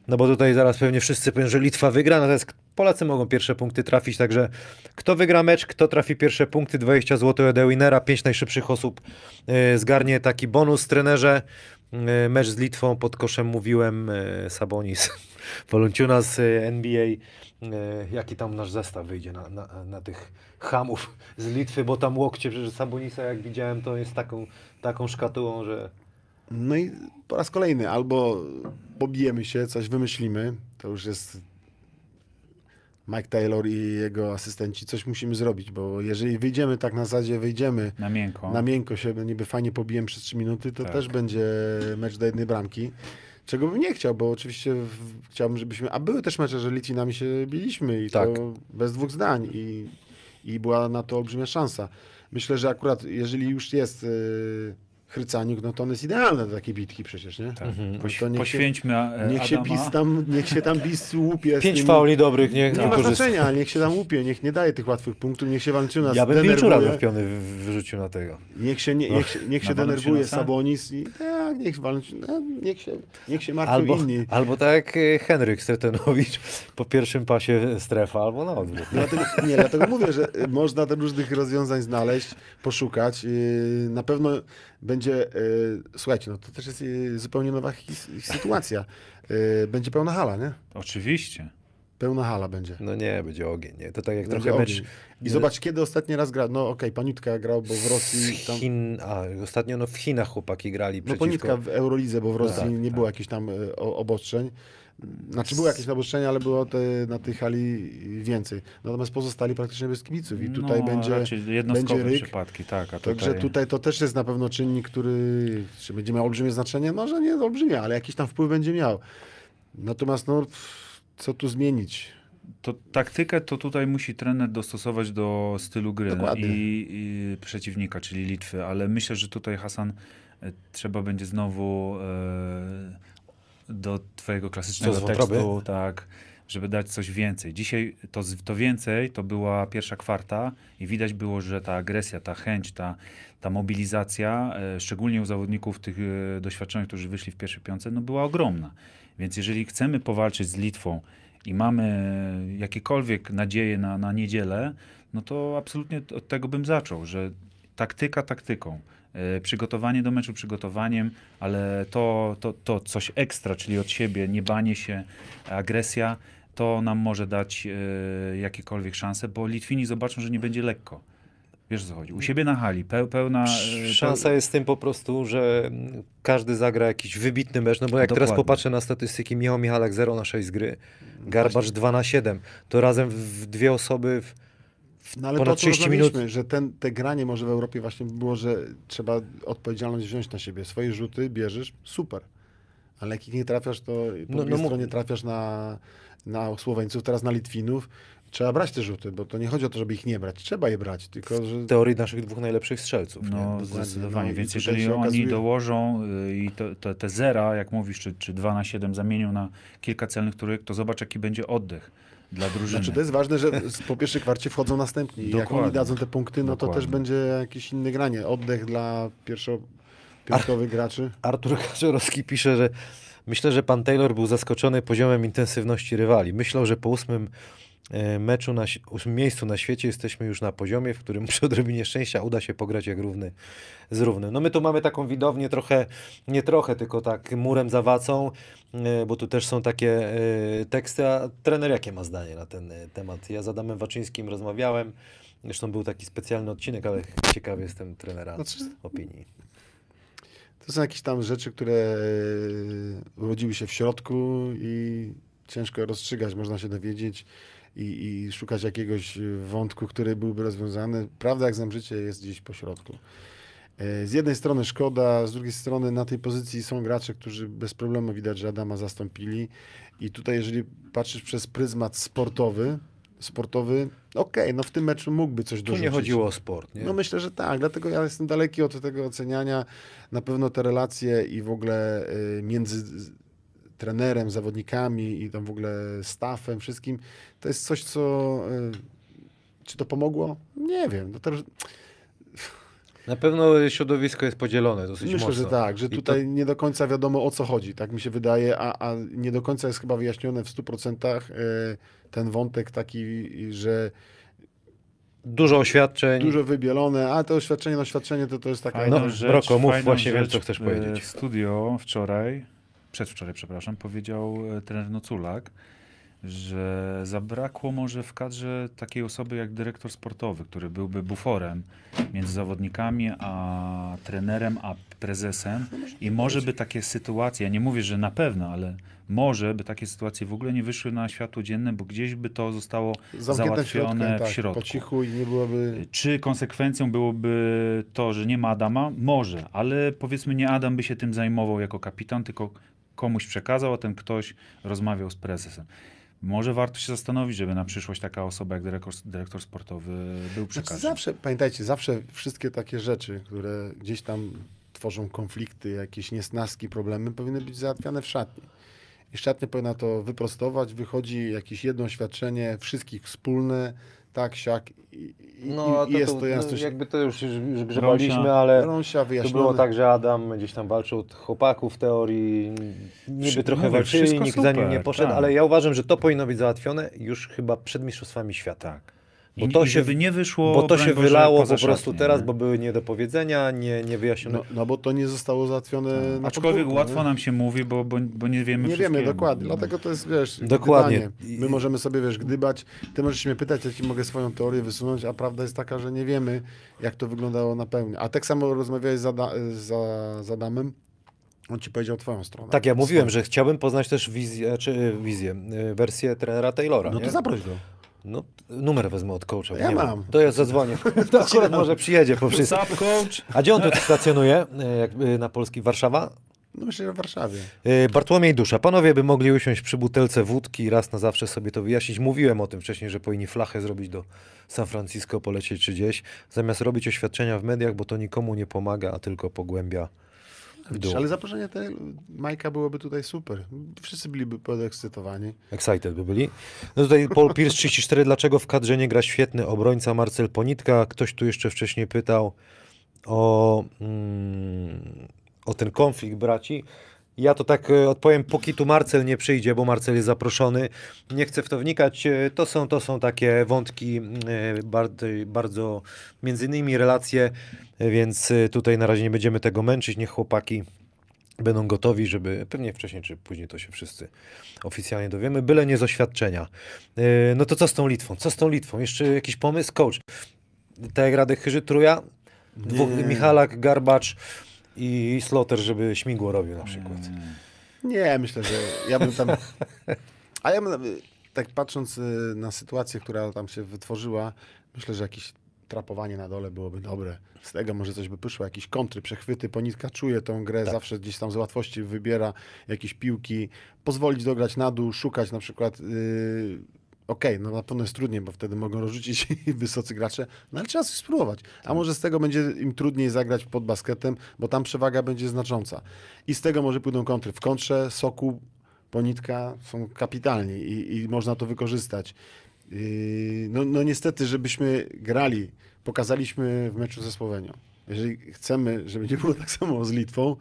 No bo tutaj zaraz pewnie wszyscy powiedzą, że Litwa wygra, natomiast Polacy mogą pierwsze punkty trafić, także kto wygra mecz, kto trafi pierwsze punkty, 20 zł od Winera, 5 najszybszych osób e, zgarnie taki bonus. Trenerze, mecz z Litwą pod koszem mówiłem, e, Sabonis, [laughs] Wolunciunas, e, NBA, e, jaki tam nasz zestaw wyjdzie na, na, na tych hamów z Litwy, bo tam łokcie, przecież Sabonisa jak widziałem, to jest taką, taką szkatułą, że No i po raz kolejny albo pobijemy się, coś wymyślimy, to już jest Mike Taylor i jego asystenci, coś musimy zrobić, bo jeżeli wyjdziemy tak na zasadzie, wyjdziemy Na miękko. na miękko się, niby fajnie pobijemy przez 3 minuty, to Tak. też będzie mecz do jednej bramki. Czego bym nie chciał, bo oczywiście chciałbym, żebyśmy. A były też mecze, że Litwinami się biliśmy i Tak. to bez dwóch zdań i, i była na to olbrzymia szansa. Myślę, że akurat jeżeli już jest yy, Chrycaniuk, no to on jest idealny do takiej bitki przecież, nie? Tak. Mhm. Poś, niech się- poświęćmy e, Niech się, bis tam, niech się tam bis łupie. pięć tymi- fauli dobrych, nie, Nie ma znaczenia, niech się tam łupie, niech nie daje tych łatwych punktów, niech się Walentyna Ja bym Wilczura do piony wy- wyrzucił na tego. Niech się, nie, niech się, niech się denerwuje? Sabonis i tak, niech, Walenty- no, niech, się, niech się martwią Albo, inni. albo tak jak e, Henryk Stretenowicz po pierwszym pasie strefa, albo na odwrót. [laughs] Dlatego, nie, dlatego mówię, że y, można te różnych rozwiązań znaleźć, poszukać. Na pewno będzie, yy, słuchajcie, no to też jest yy, zupełnie nowa his, sytuacja. Yy, Będzie pełna hala, nie? Oczywiście. Pełna hala będzie. No nie, będzie ogień, nie? To tak jak Będzie trochę mecz. I zobacz, kiedy ostatni raz gra. No okej, Paniutka grał, bo w Rosji tam... Chin, a ostatnio no w Chinach chłopaki grali No przeciwko... Ponitka w Eurolidze, bo w Rosji tak, nie tak. było jakichś tam y, obostrzeń. Znaczy były jakieś obostrzenia, ale było te, na tej hali więcej. Natomiast pozostali praktycznie bez kibiców i tutaj no, będzie... jednostkowe będzie ryk. przypadki, tak. A Także tutaj... tutaj to też jest na pewno czynnik, który czy będzie miał olbrzymie znaczenie? Może nie olbrzymie, ale jakiś tam wpływ będzie miał. Natomiast no, co tu zmienić? to taktykę to tutaj musi trener dostosować do stylu gry i, i przeciwnika, czyli Litwy, ale myślę, że tutaj Hasan e, trzeba będzie znowu e, do twojego klasycznego z wątroby? tekstu, tak, żeby dać coś więcej. Dzisiaj to, to więcej to była pierwsza kwarta i widać było, że ta agresja, ta chęć, ta, ta mobilizacja, e, szczególnie u zawodników tych e, doświadczonych, którzy wyszli w pierwszej piątce, no była ogromna. Więc jeżeli chcemy powalczyć z Litwą i mamy jakiekolwiek nadzieje na, na niedzielę, no to absolutnie od tego bym zaczął, że taktyka taktyką. E, Przygotowanie do meczu przygotowaniem, ale to, to, to coś ekstra, czyli od siebie, nie banie się, agresja, to nam może dać e, jakiekolwiek szanse, bo Litwini zobaczą, że nie będzie lekko. Wiesz co chodzi? U siebie na hali, peł, pełna... e, Szansa jest w tym po prostu, że każdy zagra jakiś wybitny mecz, no bo jak teraz Dokładnie. popatrzę na statystyki, Michał Michalek 0 na 6 z gry, Garbacz 2 na 7, to razem w dwie osoby w No ale ponad to, co 30 minut. że ten, te granie może w Europie właśnie było, że trzeba odpowiedzialność wziąć na siebie. Swoje rzuty bierzesz, super. Ale jak ich nie trafiasz, to po No, drugiej no stronie trafiasz na, na Słoweńców, teraz na Litwinów. Trzeba brać te rzuty, bo to nie chodzi o to, żeby ich nie brać. Trzeba je brać, tylko że... W teorii naszych dwóch najlepszych strzelców. No, zdecydowanie. No Więc jeżeli oni okazuje- dołożą y, i to, to, te zera, jak mówisz, czy, czy 2 na 7 zamienią na kilka celnych trójek, to zobacz, jaki będzie oddech dla drużyny. Znaczy to jest ważne, że po pierwszej kwarcie wchodzą następni. Jak oni dadzą te punkty, no to Dokładnie. też będzie jakieś inne granie. Oddech dla pierwszopiątkowych graczy. Artur Kaczorowski pisze, że myślę, że pan Taylor był zaskoczony poziomem intensywności rywali. Myślał, że po ósmym meczu, na, miejscu na świecie jesteśmy już na poziomie, w którym [laughs] przy odrobinie szczęścia uda się pograć jak równy z równym. No my tu mamy taką widownię trochę, nie trochę, tylko tak murem za wacą, e, bo tu też są takie e, teksty, a trener jakie ma zdanie na ten e, temat? Ja z Adamem Waczyńskim rozmawiałem, zresztą był taki specjalny odcinek, ale ciekawy jestem trenera Znaczy, opinii. To są jakieś tam rzeczy, które e, urodziły się w środku i ciężko rozstrzygać, można się dowiedzieć i, i szukać jakiegoś wątku, który byłby rozwiązany. Prawda, jak znam życie, jest gdzieś po środku. E, Z jednej strony szkoda, z drugiej strony na tej pozycji są gracze, którzy bez problemu widać, że Adama zastąpili. I tutaj, jeżeli patrzysz przez pryzmat sportowy, sportowy, okej, no w tym meczu mógłby coś Tu dorzucić. nie chodziło o sport. Nie? No myślę, że tak, dlatego ja jestem daleki od tego oceniania. Na pewno te relacje i w ogóle y, między trenerem, zawodnikami i tam w ogóle staffem, wszystkim, to jest coś, co... y, Czy to pomogło? Nie wiem. No też, Na pewno środowisko jest podzielone dosyć myślę, mocno. że tak, że tutaj nie do końca wiadomo o co chodzi, tak mi się wydaje, a, a nie do końca jest chyba wyjaśnione w 100% y, ten wątek taki, że Dużo oświadczeń. dużo wybielone, a to oświadczenie na oświadczenie to, to jest taka... No, rzecz, Roko, mów, właśnie wiem, co chcesz e, powiedzieć. W studio wczoraj, przedwczoraj, przepraszam, powiedział e, trener Noculak, że zabrakło może w kadrze takiej osoby jak dyrektor sportowy, który byłby buforem między zawodnikami, a trenerem, a prezesem. I może by takie sytuacje, ja nie mówię, że na pewno, ale może by takie sytuacje w ogóle nie wyszły na światło dzienne, bo gdzieś by to zostało Zamknięte w środku, załatwione tak, w środku. po cichu i nie byłoby... Czy konsekwencją byłoby to, że nie ma Adama? Może, ale powiedzmy nie Adam by się tym zajmował jako kapitan, tylko komuś przekazał, a ten ktoś rozmawiał z prezesem. Może warto się zastanowić, żeby na przyszłość taka osoba jak dyrektor, dyrektor sportowy był Znaczy przekazany. zawsze, pamiętajcie, zawsze wszystkie takie rzeczy, które gdzieś tam tworzą konflikty, jakieś niesnaski, problemy, powinny być załatwiane w szatni. I szatnia powinna to wyprostować, wychodzi jakieś jedno oświadczenie, wszystkich wspólne, tak, siak i, i, No, i to, jest to, to jasność. jakby to już, już grzebaliśmy, ale Rąsia to było tak, że Adam gdzieś tam walczył od chłopaków w teorii. Niby Wszy- trochę walczyli, nikt za nim nie super, poszedł, tak. ale ja uważam, że to powinno być załatwione już chyba przed Mistrzostwami Świata. Tak. Bo I, to i się- żeby nie wyszło, Bo to się Boże, wylało po prostu teraz, nie? bo były niedopowiedzenia, nie, niewyjaśnione. No, no bo to nie zostało załatwione na Aczkolwiek podwórku, łatwo nie? nam się mówi, bo, bo, bo nie wiemy Nie wiemy dokładnie, No. dlatego to jest, wiesz, Dokładnie. gdybanie. My możemy sobie, wiesz, gdybać, ty możesz mnie pytać, ja ci mogę swoją teorię wysunąć, a prawda jest taka, że nie wiemy, jak to wyglądało na pełni. A tak samo rozmawiałeś z, Ada, za, z Adamem, on ci powiedział twoją stronę. Tak, ja mówiłem, że chciałbym poznać też wizję, czy wizję, y, wersję trenera Taylora. No nie? to zaproś go. No, numer wezmę od coacha. Ja nie mam. To ja zadzwonię. [laughs] To akurat może przyjedzie po wszystkim. Coach! A gdzie on tu stacjonuje? E, Jak, y, na Polski? Warszawa? No myślę, że w Warszawie. Yy, Bartłomiej Dusza. Panowie by mogli usiąść przy butelce wódki i raz na zawsze sobie to wyjaśnić. Mówiłem o tym wcześniej, że powinni flachę zrobić do San Francisco, polecieć czy gdzieś, zamiast robić oświadczenia w mediach, bo to nikomu nie pomaga, a tylko pogłębia w dół. Ale zaproszenie te Majka byłoby tutaj super. Wszyscy byliby podekscytowani. Excited by byli. No tutaj Paul Pierce 34. Dlaczego w kadrze nie gra świetny obrońca Marcel Ponitka? Ktoś tu jeszcze wcześniej pytał o, mm, o ten konflikt braci. Ja to tak e, odpowiem, póki tu Marcel nie przyjdzie, bo Marcel jest zaproszony. Nie chcę w to wnikać. E, To są, to są takie wątki e, bardzo, bardzo między innymi relacje, więc tutaj na razie nie będziemy tego męczyć. Niech chłopaki będą gotowi, żeby pewnie wcześniej czy później to się wszyscy oficjalnie dowiemy, byle nie z oświadczenia. No to co z tą Litwą? Co z tą Litwą? Jeszcze jakiś pomysł? Coach. Tak jak Radek Chyży Truja? Dwóch, Nie. Michalak, Garbacz i Sloter, żeby śmigło robił na przykład. Nie, myślę, że ja bym tam. [laughs] A ja bym, tak patrząc y, na sytuację, która tam się wytworzyła, myślę, że jakieś trapowanie na dole byłoby dobre. Z tego może coś by wyszło, jakieś kontry, przechwyty. Ponitka czuje tą grę, Tak. zawsze gdzieś tam z łatwości wybiera jakieś piłki, pozwolić dograć na dół, szukać na przykład. Yy, Okej, no na pewno jest trudniej, bo wtedy mogą rozrzucić [laughs] wysocy gracze, no ale trzeba coś spróbować. A może z tego będzie im trudniej zagrać pod basketem, bo tam przewaga będzie znacząca. I z tego może pójdą kontry. W kontrze Soku, Ponitka są kapitalni i, i można to wykorzystać. Yy, No, no niestety, żebyśmy grali, pokazaliśmy w meczu ze Słowenią. Jeżeli chcemy, żeby nie było tak samo z Litwą,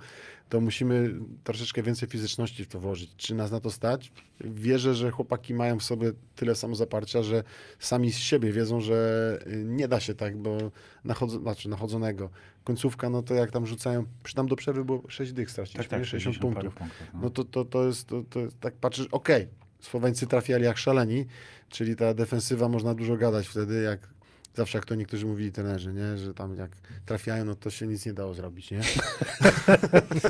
to musimy troszeczkę więcej fizyczności w to włożyć. Czy nas na to stać? Wierzę, że chłopaki mają w sobie tyle samozaparcia, że sami z siebie wiedzą, że y, nie da się tak, bo nachodzo, znaczy nachodzonego. Końcówka, no to jak tam rzucają, przy tam do przerwy było 6 dych straciliśmy, Tak, tak, 60, 60 parę punktów. punktów. no. No to, to, to jest, to, to jest tak patrzysz, okej, Słoweńcy trafiali jak szaleni, czyli ta defensywa, można dużo gadać wtedy, jak zawsze jak to niektórzy mówili trenerzy, nie? że tam jak trafiają, no to się nic nie dało zrobić, nie? [laughs]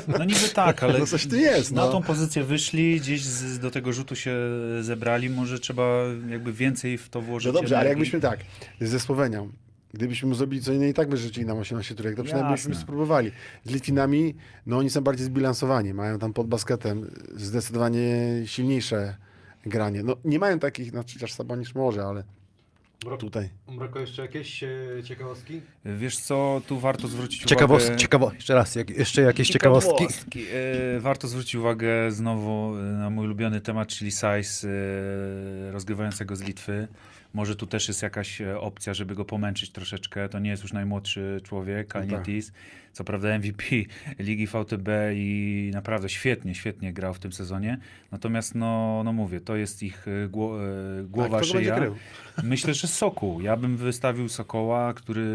No niby tak, ale No coś tu jest, na no. tą pozycję wyszli, gdzieś z, do tego rzutu się zebrali, może trzeba jakby więcej w to włożyć No dobrze, ale energii. jakbyśmy tak, ze Słowenią, gdybyśmy zrobili co innego i tak by rzucili nam 18 turek, to przynajmniej byśmy Jasne. spróbowali. Z Litwinami, no oni są bardziej zbilansowani, mają tam pod basketem zdecydowanie silniejsze granie. No nie mają takich, no chociaż Sabonisz może, ale tutaj. Mroko, jeszcze jakieś e, ciekawostki? Wiesz co, tu warto zwrócić Ciekawostki, uwagę... ciekawo, jeszcze raz, jak, jeszcze jakieś ciekawostki? E, Warto zwrócić uwagę znowu e, na mój ulubiony temat, czyli size e, rozgrywającego z Litwy. Może tu też jest jakaś e, opcja, żeby go pomęczyć troszeczkę. To nie jest już najmłodszy człowiek, No tak. Co prawda MVP Ligi VTB i naprawdę świetnie, świetnie grał w tym sezonie. Natomiast no, no mówię, to jest ich e, gło, e, głowa, A kto go będzie szyja. Myślę, że Sokół. Ja bym wystawił Sokoła, który,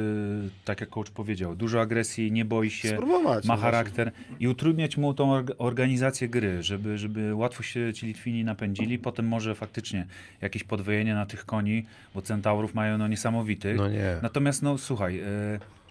tak jak coach powiedział, dużo agresji, nie boi się, Spróbować. ma no charakter i utrudniać mu tą org- organizację gry, żeby, żeby łatwo się ci Litwini napędzili. Potem może faktycznie jakieś podwojenie na tych koni, bo Centaurów mają no niesamowitych. No nie. Natomiast no słuchaj, e,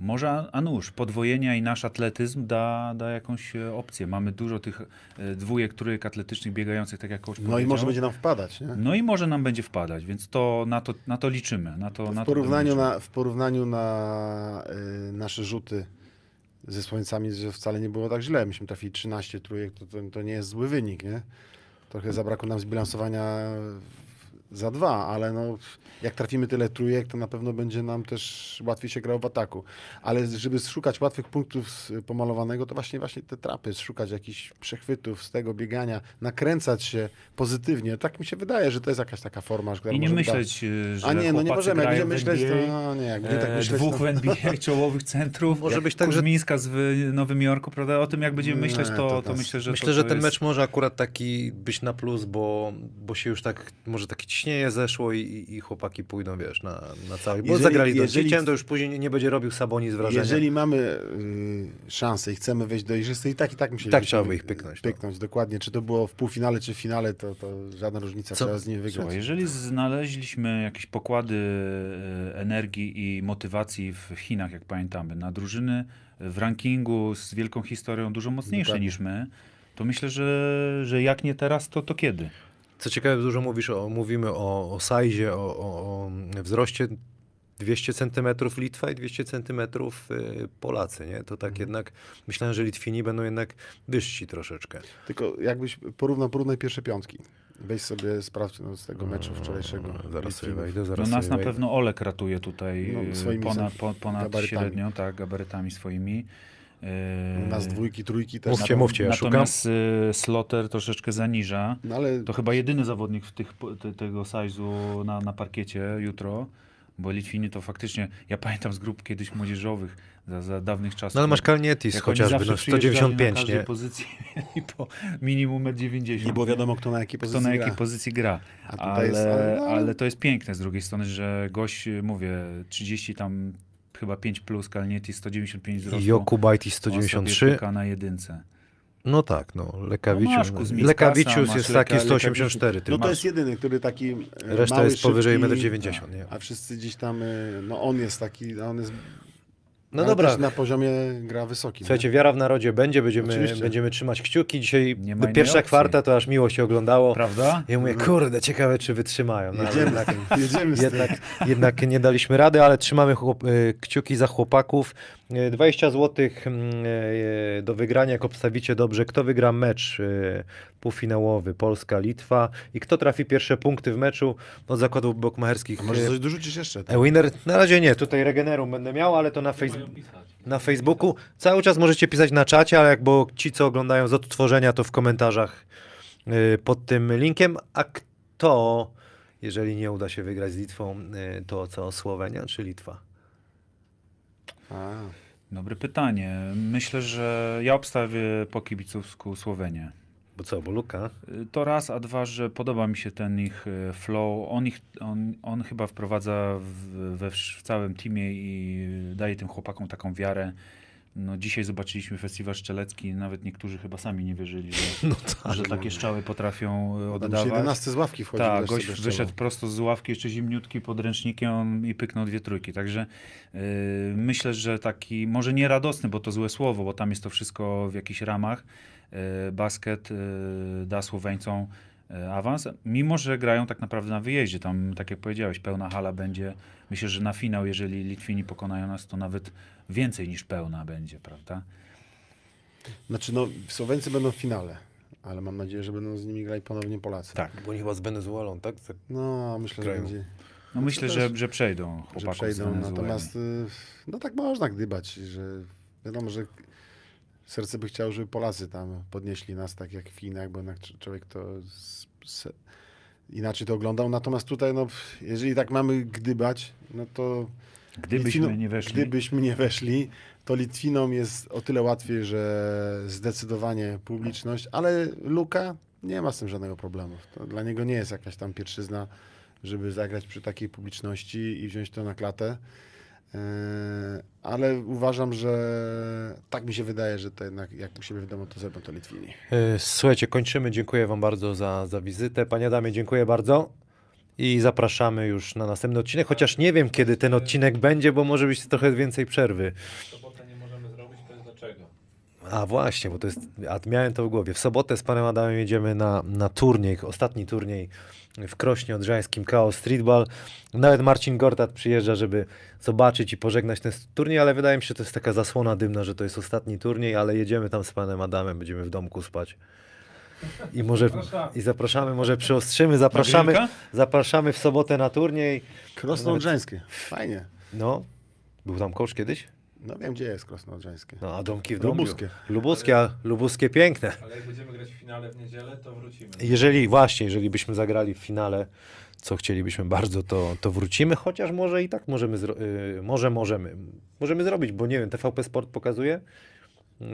może a- nuż, podwojenia i nasz atletyzm da, da jakąś e, opcję. Mamy dużo tych e, dwójek, trójek atletycznych biegających, tak jak coach No i może będzie nam wpadać, nie? No i może nam będzie wpadać, więc to, na, to, na to liczymy. Na to, na W to porównaniu, będę na, w porównaniu na y, nasze rzuty ze Słońcami, że wcale nie było tak źle. Myśmy trafili 13 trójek, to, to, to nie jest zły wynik, nie? Trochę zabrakło nam zbilansowania za dwa, ale no, jak trafimy tyle trójek, to na pewno będzie nam też łatwiej się grało w ataku. Ale żeby szukać łatwych punktów z pomalowanego, to właśnie właśnie te trapy, szukać jakichś przechwytów z tego biegania, nakręcać się pozytywnie. Tak mi się wydaje, że to jest jakaś taka forma, która I nie da- myśleć, e, że a nie, no nie możemy, jak będziemy myśleć, NBA, to no nie, jak będziemy tak e, myśleć, dwóch to... w NBA [laughs] czołowych centrów, Może być tak, że- Kuzmińska z w Nowym Jorku, prawda? O tym jak będziemy Nie, myśleć, to, to to, nas- myślę, że Myślę, to, że ten jest... mecz może akurat taki być na plus, bo, bo się już tak, może takie ciśnienie zeszło i, i, chłopaki pójdą, wiesz, na, na cały. Bo Jeżeli- zagrali to jeżeli- to już później nie, nie będzie robił Saboni z wrażenia. Jeżeli mamy y, szansę i chcemy wejść do igrzysk, i tak i tak musieliśmy Tak trzeba by ich pyknąć, no. Pyknąć, dokładnie. Czy to było w półfinale, czy w finale, to, to żadna różnica, Co- trzeba z nim wygrać. Słuchaj, jeżeli znaleźliśmy jakieś pokłady e, energii i motywacji w Chinach, jak pamiętamy, na drużyny w rankingu z wielką historią dużo mocniejsze Dokładnie. niż my, to myślę, że, że jak nie teraz, to, to kiedy? Co ciekawe, dużo mówisz o, mówimy o, o size, o, o, o wzroście. 200 centymetrów Litwa i 200 centymetrów y, Polacy, nie? To tak jednak, myślałem, że Litwini będą jednak wyżsi troszeczkę. Tylko jakbyś porównał, porównaj pierwsze piątki. Weź sobie sprawdź no, z tego meczu wczorajszego. Zaraz sobie wejdę, No zaraz nas sobie na wejdę. pewno Olek ratuje tutaj No, no, swoimi ponad, ponad gabarytami. średnią, tak, gabarytami swoimi. Yy, Nas dwójki, trójki też. Mówcie, mówcie, ja szukam. Natomiast y, Slotter troszeczkę zaniża. No ale To chyba jedyny zawodnik w tych, te, tego size'u na, na parkiecie jutro, bo Litwini to faktycznie, ja pamiętam z grup kiedyś młodzieżowych za, za dawnych czasów. No ale masz Kalnietis chociażby, no przyjeżdżali 195, na nie? pozycji [laughs] i po minimum 1,90 m. nie było wiadomo, kto na jakiej kto pozycji na jakiej gra. pozycji gra. A tutaj Ale, jest- ale- no, ale- ale to jest piękne z drugiej strony, że gość, mówię, 30 tam chyba 5 plus, Kalnieti 195 I wzrostu. Sobie 193. pyka na jedynce. No tak, no. No masz Lekawicius, Kuzmiskasa, Lekawicius masz jest Leka- taki 184 No tylko. to jest jedyny, który taki e, Reszta mały, jest powyżej szybki, 1,90 m? A wszyscy gdzieś tam, e, no on jest taki, on jest No ale dobra, też na poziomie gra wysokim. Słuchajcie, wiara w narodzie będzie, będziemy, Oczywiście. będziemy trzymać kciuki. Dzisiaj Nie pierwsza opcji. kwarta to aż miło się oglądało. Prawda? Ja mówię, kurde, ciekawe czy wytrzymają. No, nie? Jedziemy jednak, jedziemy jednak, [laughs] jednak nie daliśmy rady, ale trzymamy chłop, y, kciuki za chłopaków. Y, 20 zł y, do wygrania, jak obstawicie dobrze, kto wygra mecz y, półfinałowy Polska-Litwa i kto trafi pierwsze punkty w meczu od zakładów bokmacherskich. Może y, coś dorzucić jeszcze? E, Winner, na razie nie, tutaj Regenerum będę miał, ale to na, fejs- na Facebooku. Cały czas możecie pisać na czacie, ale jak bo ci, co oglądają z odtworzenia, to w komentarzach y, pod tym linkiem. A kto, jeżeli nie uda się wygrać z Litwą, y, to co Słowenia czy Litwa? A, Dobre pytanie. Myślę, że ja obstawię po kibicowsku Słowenię. Bo co, bo Luka? Y, To raz, a dwa, że podoba mi się ten ich y, flow. On, ich, on, on chyba wprowadza w, we, w całym teamie i daje tym chłopakom taką wiarę. No, dzisiaj zobaczyliśmy festiwal szczelecki, nawet niektórzy chyba sami nie wierzyli, że, [laughs] No tak. że takie strzały potrafią już oddawać. 11 z ławki wchodzi. Tak, gość wyszedł strzelał. prosto z ławki, jeszcze zimniutki podręcznikiem i pyknął dwie trójki. Także yy, myślę, że taki, może nie radosny, bo to złe słowo, bo tam jest to wszystko w jakichś ramach. Yy, basket yy, da Słoweńcom yy, awans, mimo że grają tak naprawdę na wyjeździe. Tam, tak jak powiedziałeś, pełna hala będzie. Myślę, że na finał, jeżeli Litwini pokonają nas, to nawet więcej niż pełna będzie, prawda? Znaczy, no, Słoweńcy będą w finale, ale mam nadzieję, że będą z nimi grali ponownie Polacy. Tak. Bo oni chyba z Wenezuelą, tak? No, myślę, że będzie. No myślę, to że, że przejdą że chłopaków z przejdą. Natomiast y, no tak można gdybać, że wiadomo, że serce by chciało, żeby Polacy tam podnieśli nas tak jak w Chinach, bo jednak cz- człowiek to inaczej to oglądał. Natomiast tutaj, no, jeżeli tak mamy gdybać, no to Gdybyśmy Litwinom- nie weszli. Gdybyśmy nie weszli, to Litwinom jest o tyle łatwiej, że zdecydowanie publiczność, ale Luka nie ma z tym żadnego problemu. To dla niego nie jest jakaś tam pierwszyzna, żeby zagrać przy takiej publiczności i wziąć to na klatę. Eee, Ale uważam, że tak mi się wydaje, że to jednak jak u siebie wiadomo, to zrobią to Litwini. Y, Słuchajcie, kończymy. Dziękuję Wam bardzo za, za wizytę. Panie Adamie, dziękuję bardzo. I zapraszamy już na następny odcinek, chociaż nie wiem, kiedy ten odcinek będzie, bo może być trochę więcej przerwy. W sobotę nie możemy zrobić, to jest dlaczego? A właśnie, bo to jest. A miałem to w głowie. W sobotę z panem Adamem jedziemy na, na turniej, ostatni turniej w Krośnie Odrzańskim Chaos Streetball. Nawet Marcin Gortat przyjeżdża, żeby zobaczyć i pożegnać ten turniej, ale wydaje mi się, że to jest taka zasłona dymna, że to jest ostatni turniej, ale jedziemy tam z panem Adamem, będziemy w domku spać. I może i zapraszamy, może przyostrzymy, zapraszamy, zapraszamy w sobotę na turniej. Krosno Odrzańskie. Fajnie. No, był tam coach kiedyś? No wiem, gdzie jest Krosno Odrzańskie. No, a domki w domu. Lubuskie. Lubuskie, a lubuskie piękne. Ale jak będziemy grać w finale w niedzielę, to wrócimy. Jeżeli właśnie, jeżeli byśmy zagrali w finale, co chcielibyśmy bardzo, to, to wrócimy, chociaż może i tak możemy, zro- y, może możemy, możemy zrobić, bo nie wiem, TVP Sport pokazuje. Yy,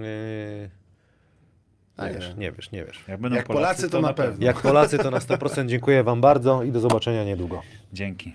A nie nie wiesz, nie wiesz, nie wiesz. Jak będą Jak Polacy, to na pewno. Jak Polacy, to na 100% dziękuję Wam bardzo i do zobaczenia niedługo. Dzięki.